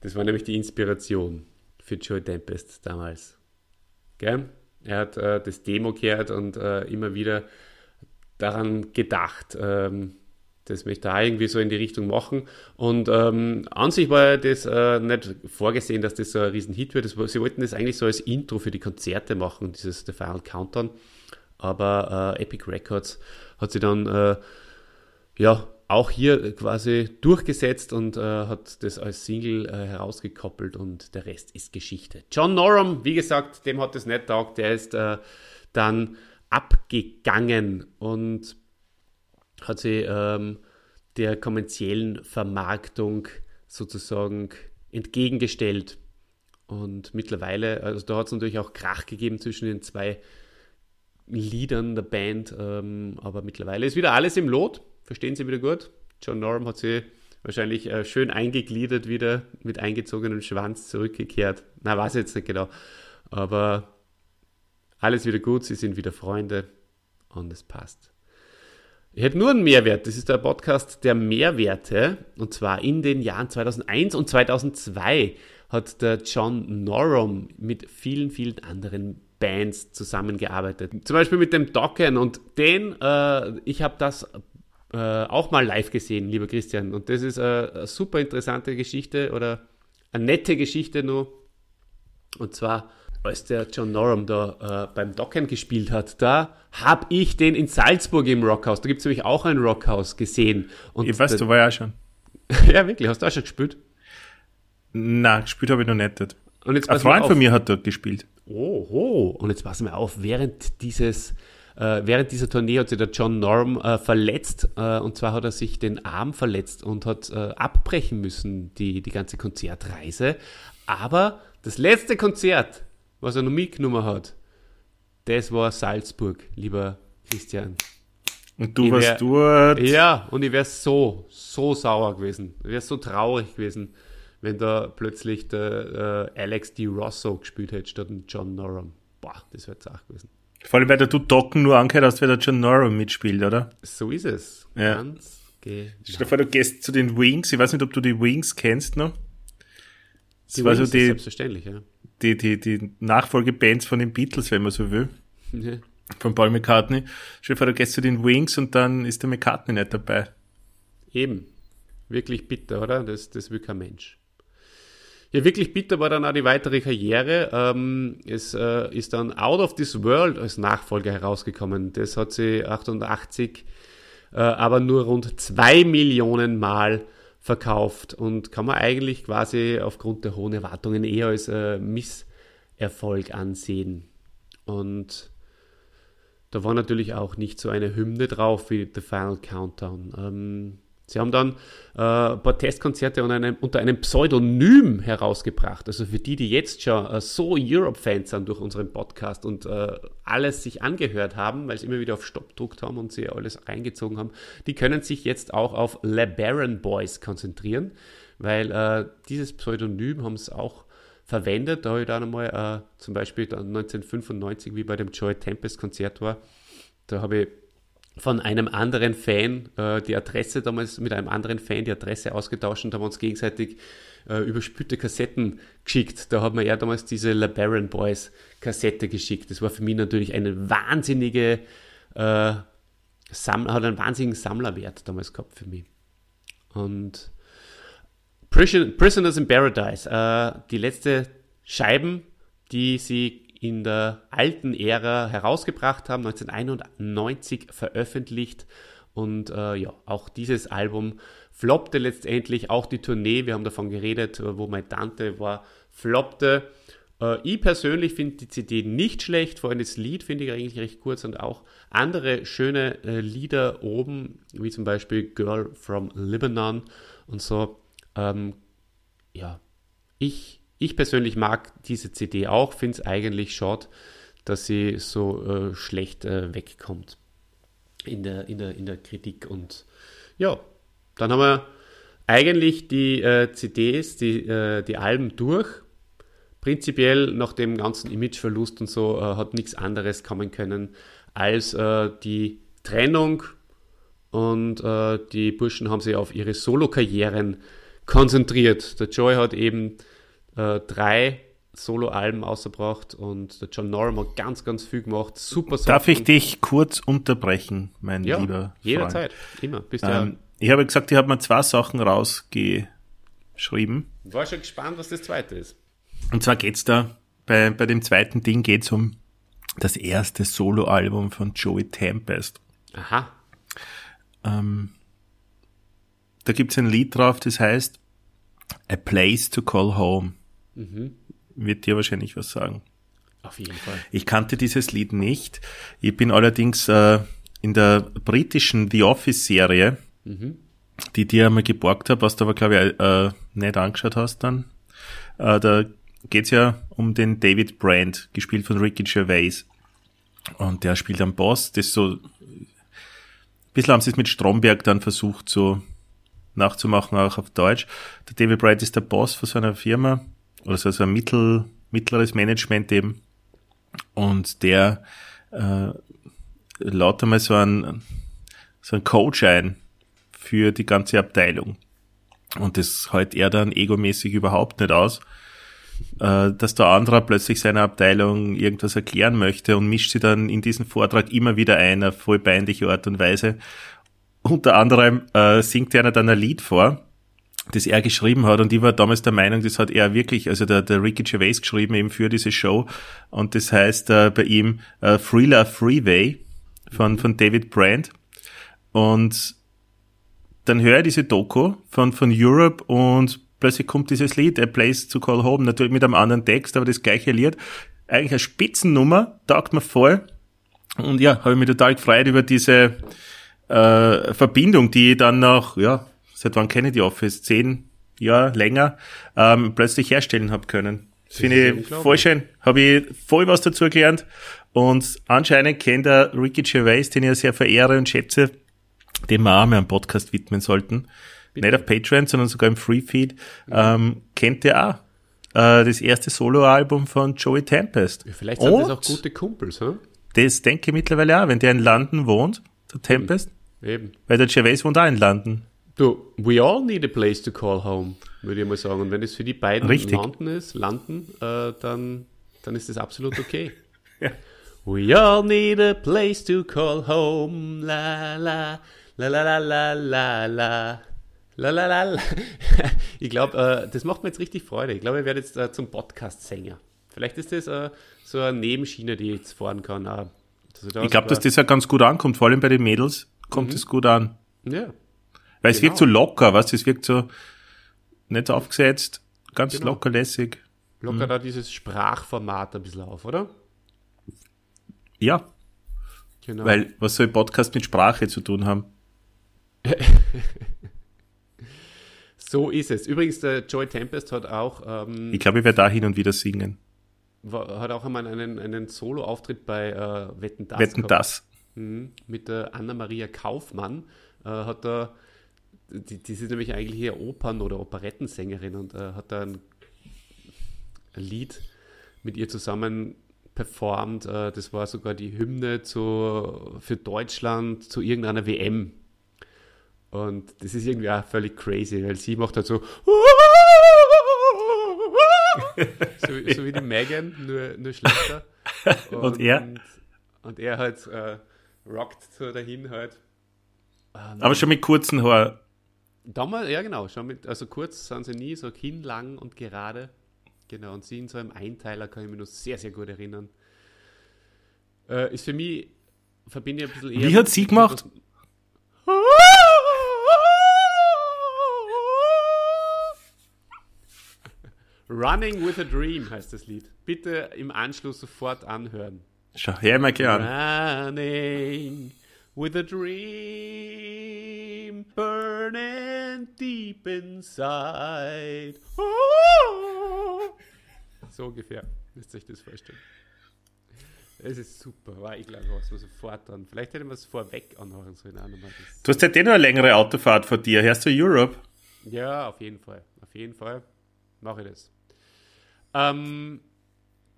Das war nämlich die Inspiration für Joy Tempest damals. Gell? Er hat äh, das Demo gehört und äh, immer wieder daran gedacht, ähm, das möchte er irgendwie so in die Richtung machen. Und ähm, an sich war das äh, nicht vorgesehen, dass das so ein Riesenhit wird. Das, sie wollten das eigentlich so als Intro für die Konzerte machen, dieses The Final Countdown. Aber äh, Epic Records hat sie dann äh, ja, auch hier quasi durchgesetzt und äh, hat das als Single äh, herausgekoppelt und der Rest ist Geschichte. John Norum, wie gesagt, dem hat es nicht taugt, der ist äh, dann abgegangen und hat sie ähm, der kommerziellen Vermarktung sozusagen entgegengestellt. Und mittlerweile, also da hat es natürlich auch Krach gegeben zwischen den zwei Liedern der Band, ähm, aber mittlerweile ist wieder alles im Lot, verstehen Sie wieder gut. John Norum hat sie wahrscheinlich äh, schön eingegliedert wieder mit eingezogenem Schwanz zurückgekehrt. Na, weiß ich jetzt nicht genau, aber alles wieder gut, sie sind wieder Freunde und es passt. Ich hätte nur einen Mehrwert. Das ist der Podcast der Mehrwerte. Und zwar in den Jahren 2001 und 2002 hat der John Norum mit vielen, vielen anderen Bands zusammengearbeitet. Zum Beispiel mit dem Dokken und den, äh, ich habe das äh, auch mal live gesehen, lieber Christian. Und das ist eine super interessante Geschichte oder eine nette Geschichte nur. Und zwar, als der John Norum da äh, beim Docken gespielt hat, da habe ich den in Salzburg im Rockhaus, da gibt es nämlich auch ein Rockhaus gesehen. Und Ich weiß, da- du war ja auch schon. ja, wirklich, hast du auch schon gespielt? Nein, gespielt habe ich noch nicht dort. Und jetzt Ein Freund von mir hat dort gespielt. Oh, oh. Und jetzt passen wir auf, während dieses, äh, während dieser Tournee hat sich der John Norm äh, verletzt, äh, und zwar hat er sich den Arm verletzt und hat äh, abbrechen müssen, die, die ganze Konzertreise. Aber das letzte Konzert, was er noch mitgenommen hat, das war Salzburg, lieber Christian. Und du Ich wär- warst dort. Ja, und ich wäre so, so sauer gewesen. Ich wäre so traurig gewesen, wenn da plötzlich der äh, Alex D. Rosso gespielt hätte statt John Norum. Boah, das wäre zart gewesen. Vor allem, weil du Docken nur angehört hast, weil der John Norum mitspielt, oder? So ist es. Ja. Ganz genau. Stell dir vor, du gehst zu den Wings. Ich weiß nicht, ob du die Wings kennst noch. Das Die war so Wings ist die, Selbstverständlich, ja. die, die, die Nachfolgebands von den Beatles, wenn man so will. Ja. Von Paul McCartney. Stell dir vor, du gehst zu den Wings und dann ist der McCartney nicht dabei. Eben. Wirklich bitter, oder? Das, das will kein Mensch. Ja, wirklich bitter war dann auch die weitere Karriere. Ähm, es äh, ist dann Out of This World als Nachfolger herausgekommen. Das hat sie 88 äh, aber nur rund zwei Millionen Mal verkauft und kann man eigentlich quasi aufgrund der hohen Erwartungen eher als äh, Misserfolg ansehen. Und da war natürlich auch nicht so eine Hymne drauf wie The Final Countdown. Ähm, sie haben dann äh, ein paar Testkonzerte unter einem, unter einem, Pseudonym herausgebracht. Also für die, die jetzt schon äh, so Europe-Fans sind durch unseren Podcast und äh, alles sich angehört haben, weil sie immer wieder auf Stopp gedruckt haben und sie alles reingezogen haben, die können sich jetzt auch auf LeBaron Boys konzentrieren, weil äh, dieses Pseudonym haben sie auch verwendet. Da habe ich dann einmal äh, zum Beispiel 1995, wie bei dem Joy Tempest Konzert war, da habe ich von einem anderen Fan äh, die Adresse damals mit einem anderen Fan die Adresse ausgetauscht und haben uns gegenseitig äh, überspülte Kassetten geschickt. Da hat mir ja damals diese LeBaron Boys Kassette geschickt. Das war für mich natürlich eine wahnsinnige, äh, Sam hat einen wahnsinnigen Sammlerwert damals gehabt für mich. Und Prisoners in Paradise, äh, die letzte Scheiben, die sie in der alten Ära herausgebracht haben, 1991 veröffentlicht. Und äh, ja, auch dieses Album floppte letztendlich, auch die Tournee, wir haben davon geredet, wo meine Tante war, floppte. Äh, ich persönlich finde die CD nicht schlecht, vor allem das Lied finde ich eigentlich recht kurz und auch andere schöne äh, Lieder oben, wie zum Beispiel Girl from Lebanon und so. Ähm, ja, ich, ich persönlich mag diese CD auch, finde es eigentlich schade, dass sie so äh, schlecht äh, wegkommt in der, in, der, in der Kritik. Und ja, dann haben wir eigentlich die äh, CDs, die, äh, die Alben durch. Prinzipiell nach dem ganzen Imageverlust und so äh, hat nichts anderes kommen können als äh, die Trennung und die Burschen haben sich auf ihre Solo-Karrieren konzentriert. Der Joy hat eben äh, drei Solo-Alben ausgebracht und der John Norum hat ganz, ganz viel gemacht. Super Darf ich dich kurz unterbrechen, mein ja, lieber Freund? jederzeit. Immer. Bist ähm, ich habe gesagt, ich habe mir zwei Sachen rausgeschrieben. Ich war schon gespannt, was das zweite ist. Und zwar geht es da, bei, bei dem zweiten Ding geht es um das erste Solo-Album von Joey Tempest. Aha. Ähm, da gibt es ein Lied drauf, das heißt A Place to Call Home. Mhm. Wird dir wahrscheinlich was sagen. Auf jeden Fall. Ich kannte dieses Lied nicht. Ich bin allerdings äh, in der britischen The Office-Serie, mhm. die dir einmal geborgt habe, was du aber, glaube ich, äh, nicht angeschaut hast dann. Äh, da geht's ja um den David Brand, gespielt von Ricky Gervais. Und der spielt am Boss, das so, ein bisschen haben sie es mit Stromberg dann versucht, so nachzumachen, auch auf Deutsch. Der David Bright ist der Boss von so einer Firma oder so, ein mittel, mittleres Management eben. Und der äh, lautet mal so ein, so ein Coach ein für die ganze Abteilung. Und das hält er dann egomäßig überhaupt nicht aus, äh, dass der andere plötzlich seiner Abteilung irgendwas erklären möchte und mischt sie dann in diesen Vortrag immer wieder ein, auf voll peinliche Art und Weise unter anderem äh, singt einer dann ein Lied vor, das er geschrieben hat und ich war damals der Meinung, das hat er wirklich, also der, der Ricky Gervais geschrieben eben für diese Show und das heißt äh, bei ihm äh, Thriller Freeway von, von David Brand und dann höre ich diese Doku von, von Europe und plötzlich kommt dieses Lied, A Place to Call Home, natürlich mit einem anderen Text, aber das gleiche Lied. Eigentlich eine Spitzennummer, taugt mir voll. Und ja, habe ich mich total gefreut über diese, äh, Verbindung, die dann noch, ja, seit wann kenne ich die Office? Zehn Jahre länger, ähm, plötzlich herstellen habe können. Das finde ich voll schön. Habe ich voll was dazu gelernt. Und anscheinend kennt der Ricky Gervais, den ich ja sehr verehre und schätze, dem wir auch mal einen Podcast widmen sollten. Bitte. Nicht auf Patreon, sondern sogar im Free Feed. Mhm. Ähm, kennt er auch äh, das erste Soloalbum von Joey Tempest. Ja, vielleicht sind und das auch gute Kumpels, hm? Das denke ich mittlerweile auch, wenn der in London wohnt, der Tempest. Eben. Weil der Gervais wohnt auch in London. Du, we all need a place to call home, würde ich mal sagen. Und wenn es für die beiden Richtig. London ist, London, äh, dann, dann ist das absolut okay. ja. We all need a place to call home, la la, la la la la la la. La, la, la, la. Ich glaube, äh, das macht mir jetzt richtig Freude. Ich glaube, ich werde jetzt äh, zum Podcast-Sänger. Vielleicht ist das äh, so eine Nebenschiene, die ich jetzt fahren kann. Äh, ich glaube, dass das ja ganz gut ankommt, vor allem bei den Mädels kommt mhm. es gut an. Ja. Weil es Genau. wirkt so locker, weißt du, es wirkt so nicht aufgesetzt, ganz Genau. locker lässig. Locker da dieses Sprachformat ein bisschen auf, oder? Ja, Genau. weil was soll Podcast mit Sprache zu tun haben? so ist es. Übrigens, der Joy Tempest hat auch, ähm, Ich glaube, ich werde da hin und wieder singen. hat auch einmal einen, einen Solo-Auftritt bei äh, Wetten, das Wetten gehabt. das. Mhm. mit der Anna-Maria Kaufmann. Äh, hat da, die, die ist nämlich eigentlich eher Opern- oder Operettensängerin und äh, hat da ein, ein Lied mit ihr zusammen performt. Äh, das war sogar die Hymne zu, für Deutschland zu irgendeiner WM. Und das ist irgendwie auch völlig crazy, weil sie macht halt so so, so wie die Megan, nur, nur schlechter. Und er? Und er halt äh, rockt so dahin halt. Aber schon mit kurzen Haaren. Damals, ja genau, schon mit, also kurz sind sie nie, so kinnlang und gerade. Genau, und sie in so einem Einteiler kann ich mich noch sehr, sehr gut erinnern. Äh, ist für mich, verbinde ich ein bisschen eher. Wie hat sie gemacht? Running with a Dream heißt das Lied. Bitte im Anschluss sofort anhören. Schau, hör mal an. Running with a dream burning deep inside. So ungefähr, müsst ihr euch das vorstellen. Es ist super, war ich glaube, was wir sofort an. Vielleicht hätten wir es vorweg anhören sollen. Du hast halt eh noch eine längere Autofahrt vor dir. Hörst du Europe? Ja, auf jeden Fall. Auf jeden Fall mache ich das. Ähm,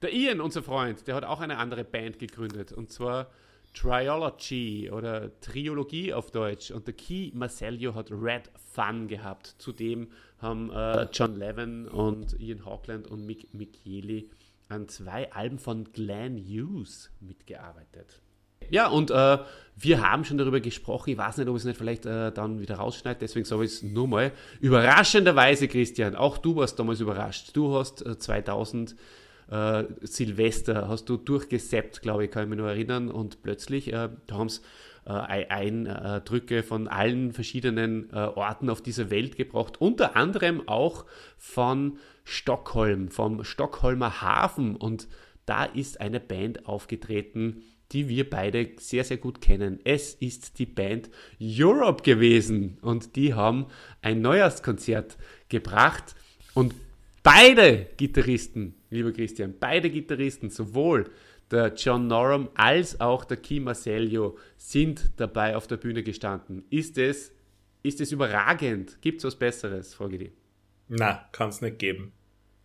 der Ian, unser Freund, der hat auch eine andere Band gegründet. Und zwar Triology oder Triologie auf Deutsch. Und der Key Marcello hat Red Fun gehabt. Zudem haben äh, John Levin und Ian Hawkland und Mick Micheli an zwei Alben von Glenn Hughes mitgearbeitet. Ja, und äh, wir haben schon darüber gesprochen. Ich weiß nicht, ob ich es nicht vielleicht äh, dann wieder rausschneide, deswegen sage ich es nur mal. Überraschenderweise, Christian, auch du warst damals überrascht. Du hast äh, 2000 äh, Silvester, hast du durchgesappt, glaube ich, kann ich mich nur erinnern. Und plötzlich, äh, haben es äh, Eindrücke von allen verschiedenen äh, Orten auf dieser Welt gebracht. Unter anderem auch von Stockholm, vom Stockholmer Hafen. Und da ist eine Band aufgetreten, die wir beide sehr, sehr gut kennen. Es ist die Band Europe gewesen und die haben ein Neujahrskonzert gebracht und beide Gitarristen, lieber Christian, beide Gitarristen, sowohl der John Norum als auch der Key Marcello sind dabei auf der Bühne gestanden. Ist es, ist es überragend? Gibt es was Besseres, frage ich dich. Na, kann es nicht geben.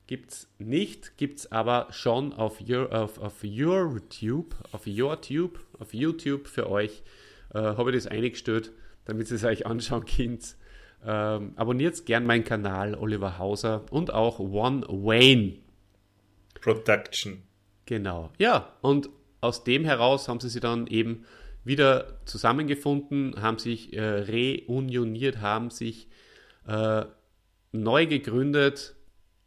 Gibt's nicht, gibt's aber schon auf, your, auf, auf YouTube, auf YouTube, auf YouTube für euch. Äh, Habe ich das eingestellt, damit ihr es euch anschauen könnt. Ähm, abonniert gern meinen Kanal, Oliver Hauser und auch One Wayne. Production. Genau. Ja, und aus dem heraus haben sie sich dann eben wieder zusammengefunden, haben sich äh, reunioniert, haben sich äh, neu gegründet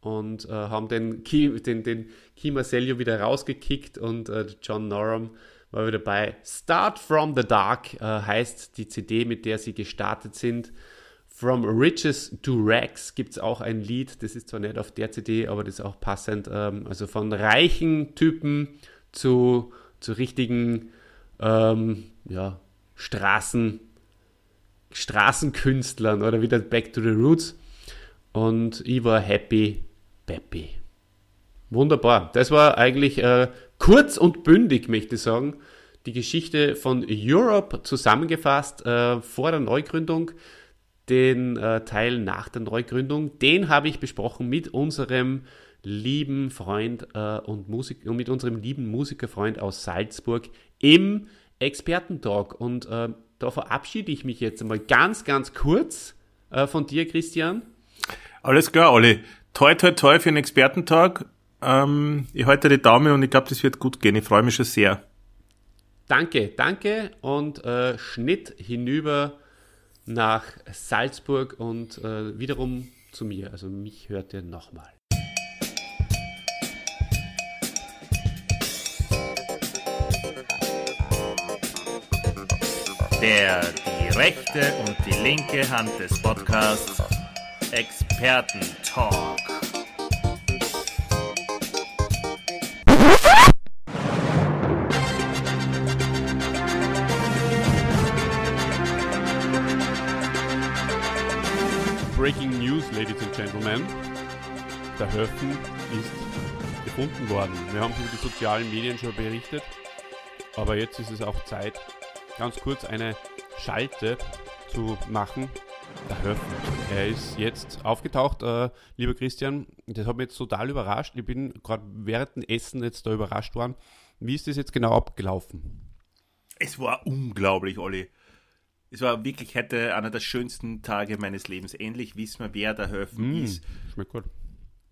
und äh, haben den Key, den, den Key Marcello wieder rausgekickt und äh, John Norum war wieder bei. Start from the Dark äh, heißt die CD, mit der sie gestartet sind. From Riches to Rags gibt es auch ein Lied, das ist zwar nicht auf der CD, aber das ist auch passend. Ähm, also von reichen Typen zu, zu richtigen ähm, ja, Straßen, Straßenkünstlern oder wieder Back to the Roots. Und ich war happy, peppy. Wunderbar. Das war eigentlich äh, kurz und bündig, möchte ich sagen. Die Geschichte von Europe zusammengefasst äh, vor der Neugründung. Den äh, Teil nach der Neugründung, den habe ich besprochen mit unserem lieben Freund äh, und, Musik und mit unserem lieben Musikerfreund aus Salzburg im Expertentalk. Und äh, da verabschiede ich mich jetzt einmal ganz, ganz kurz äh, von dir, Christian. Alles klar, Olli. Toi, toi, toi für den Expertentag. Ähm, ich halte die Daumen und ich glaube, das wird gut gehen. Ich freue mich schon sehr. Danke, danke und äh, Schnitt hinüber nach Salzburg und äh, wiederum zu mir. Also mich hört ihr nochmal. Der rechte und die linke Hand des Podcasts Experten-Talk. Breaking Ladies and Gentlemen. Der Höfen ist gefunden worden. Wir haben über die sozialen Medien schon berichtet, aber jetzt ist es auch Zeit, ganz kurz eine Schalte zu machen. Der Höfen. Er ist jetzt aufgetaucht, äh, lieber Christian. Das hat mich jetzt total überrascht. Ich bin gerade während dem Essen jetzt da überrascht worden. Wie ist das jetzt genau abgelaufen? Es war unglaublich, Olli. Es war wirklich heute einer der schönsten Tage meines Lebens. Endlich wissen wir, wer der Höfen Mm, ist. schmeckt gut.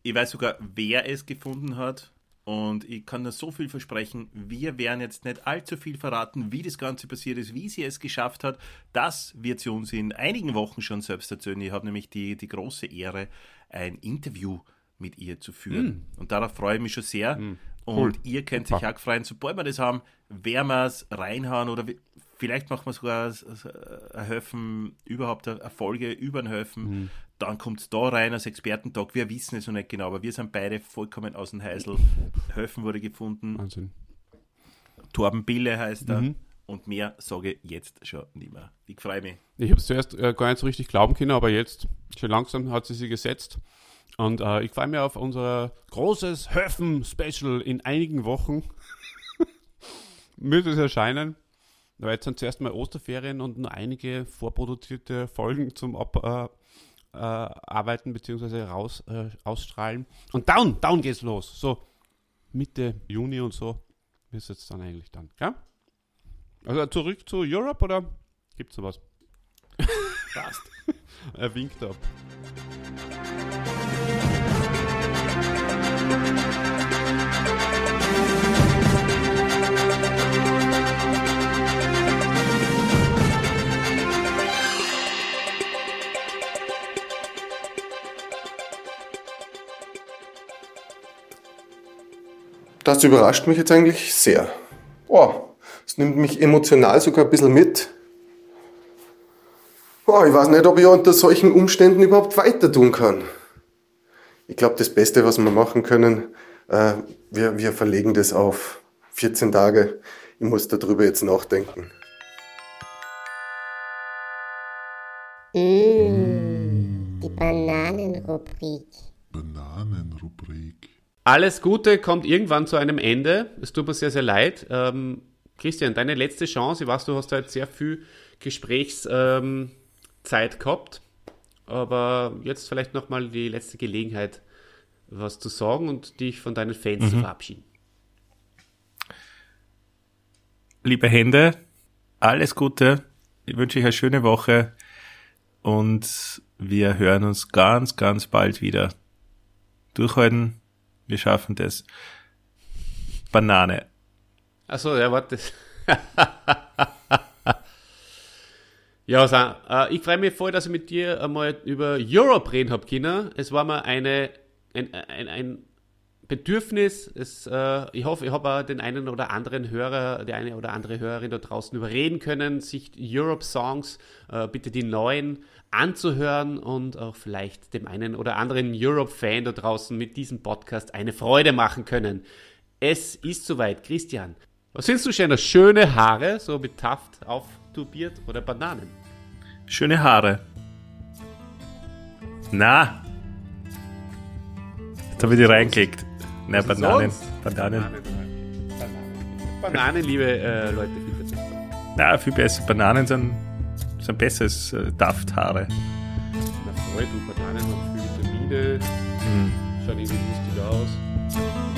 Ich weiß sogar, wer es gefunden hat. Und ich kann nur so viel versprechen, wir werden jetzt nicht allzu viel verraten, wie das Ganze passiert ist, wie sie es geschafft hat. Das wird sie uns in einigen Wochen schon selbst erzählen. Ich habe nämlich die, die große Ehre, ein Interview mit ihr zu führen. Und darauf freue ich mich schon sehr. Und ihr könnt sich auch freuen, sobald wir das haben, werden wir es reinhauen oder vielleicht machen wir sogar ein Höfen, überhaupt eine eine Folge über den Höfen. Dann kommt es da rein als Expertentag. Wir wissen es noch nicht genau, aber wir sind beide vollkommen aus dem Heisel. Höfen wurde gefunden. Wahnsinn. Torben Bille heißt er. Mhm. Und mehr sage ich jetzt schon nicht mehr. Ich freue mich. Ich habe es zuerst äh, gar nicht so richtig glauben können, aber jetzt schon langsam hat sie sich gesetzt. Und äh, ich freue mich auf unser großes Höfen-Special in einigen Wochen. Wird es erscheinen. Weil jetzt sind zuerst mal Osterferien und nur einige vorproduzierte Folgen zum Abarbeiten äh, arbeiten bzw. raus äh, ausstrahlen. Und down, down geht's los. So Mitte Juni und so ist jetzt dann eigentlich dann. Ja? Also zurück zu Europe oder gibt's noch was? Passt. Er winkt ab. Das überrascht mich jetzt eigentlich sehr. Oh, es nimmt mich emotional sogar ein bisschen mit. Oh, ich weiß nicht, ob ich unter solchen Umständen überhaupt weiter tun kann. Ich glaube, das Beste, was wir machen können, äh, wir, wir verlegen das auf 14 Tage. Ich muss darüber jetzt nachdenken. Mmh, die Bananenrubrik. Bananenrubrik. Alles Gute kommt irgendwann zu einem Ende. Es tut mir sehr, sehr leid. Ähm, Christian, deine letzte Chance. Ich weiß, du hast heute sehr viel Gesprächszeit ähm, gehabt. Aber jetzt vielleicht nochmal die letzte Gelegenheit, was zu sagen und dich von deinen Fans zu verabschieden. Liebe Hände, alles Gute. Ich wünsche euch eine schöne Woche und wir hören uns ganz, ganz bald wieder. Durchhalten, wir schaffen das. Banane. Achso, ja, warte. ja, also, äh, ich freue mich voll, dass ich mit dir einmal über Europe reden habe, Kinder. Es war mir eine, ein, ein, ein Bedürfnis. Es, äh, ich hoffe, ich habe auch den einen oder anderen Hörer, die eine oder andere Hörerin da draußen überreden können, sich Europe-Songs, äh, bitte die neuen, anzuhören und auch vielleicht dem einen oder anderen Europe-Fan da draußen mit diesem Podcast eine Freude machen können. Es ist soweit. Christian, was findest du schöner? Schöne Haare, so mit Taft auftubiert oder Bananen? Schöne Haare. Na. Jetzt habe ich die reingeklickt. Na, Bananen. Bananen. Bananen. Bananen, liebe äh, Leute, findet ihr. Na, viel besser. Bananen sind, sind besser als äh, Dafthaare. Na voll, du Bananen haben viel Vitamine, schauen irgendwie lustig aus.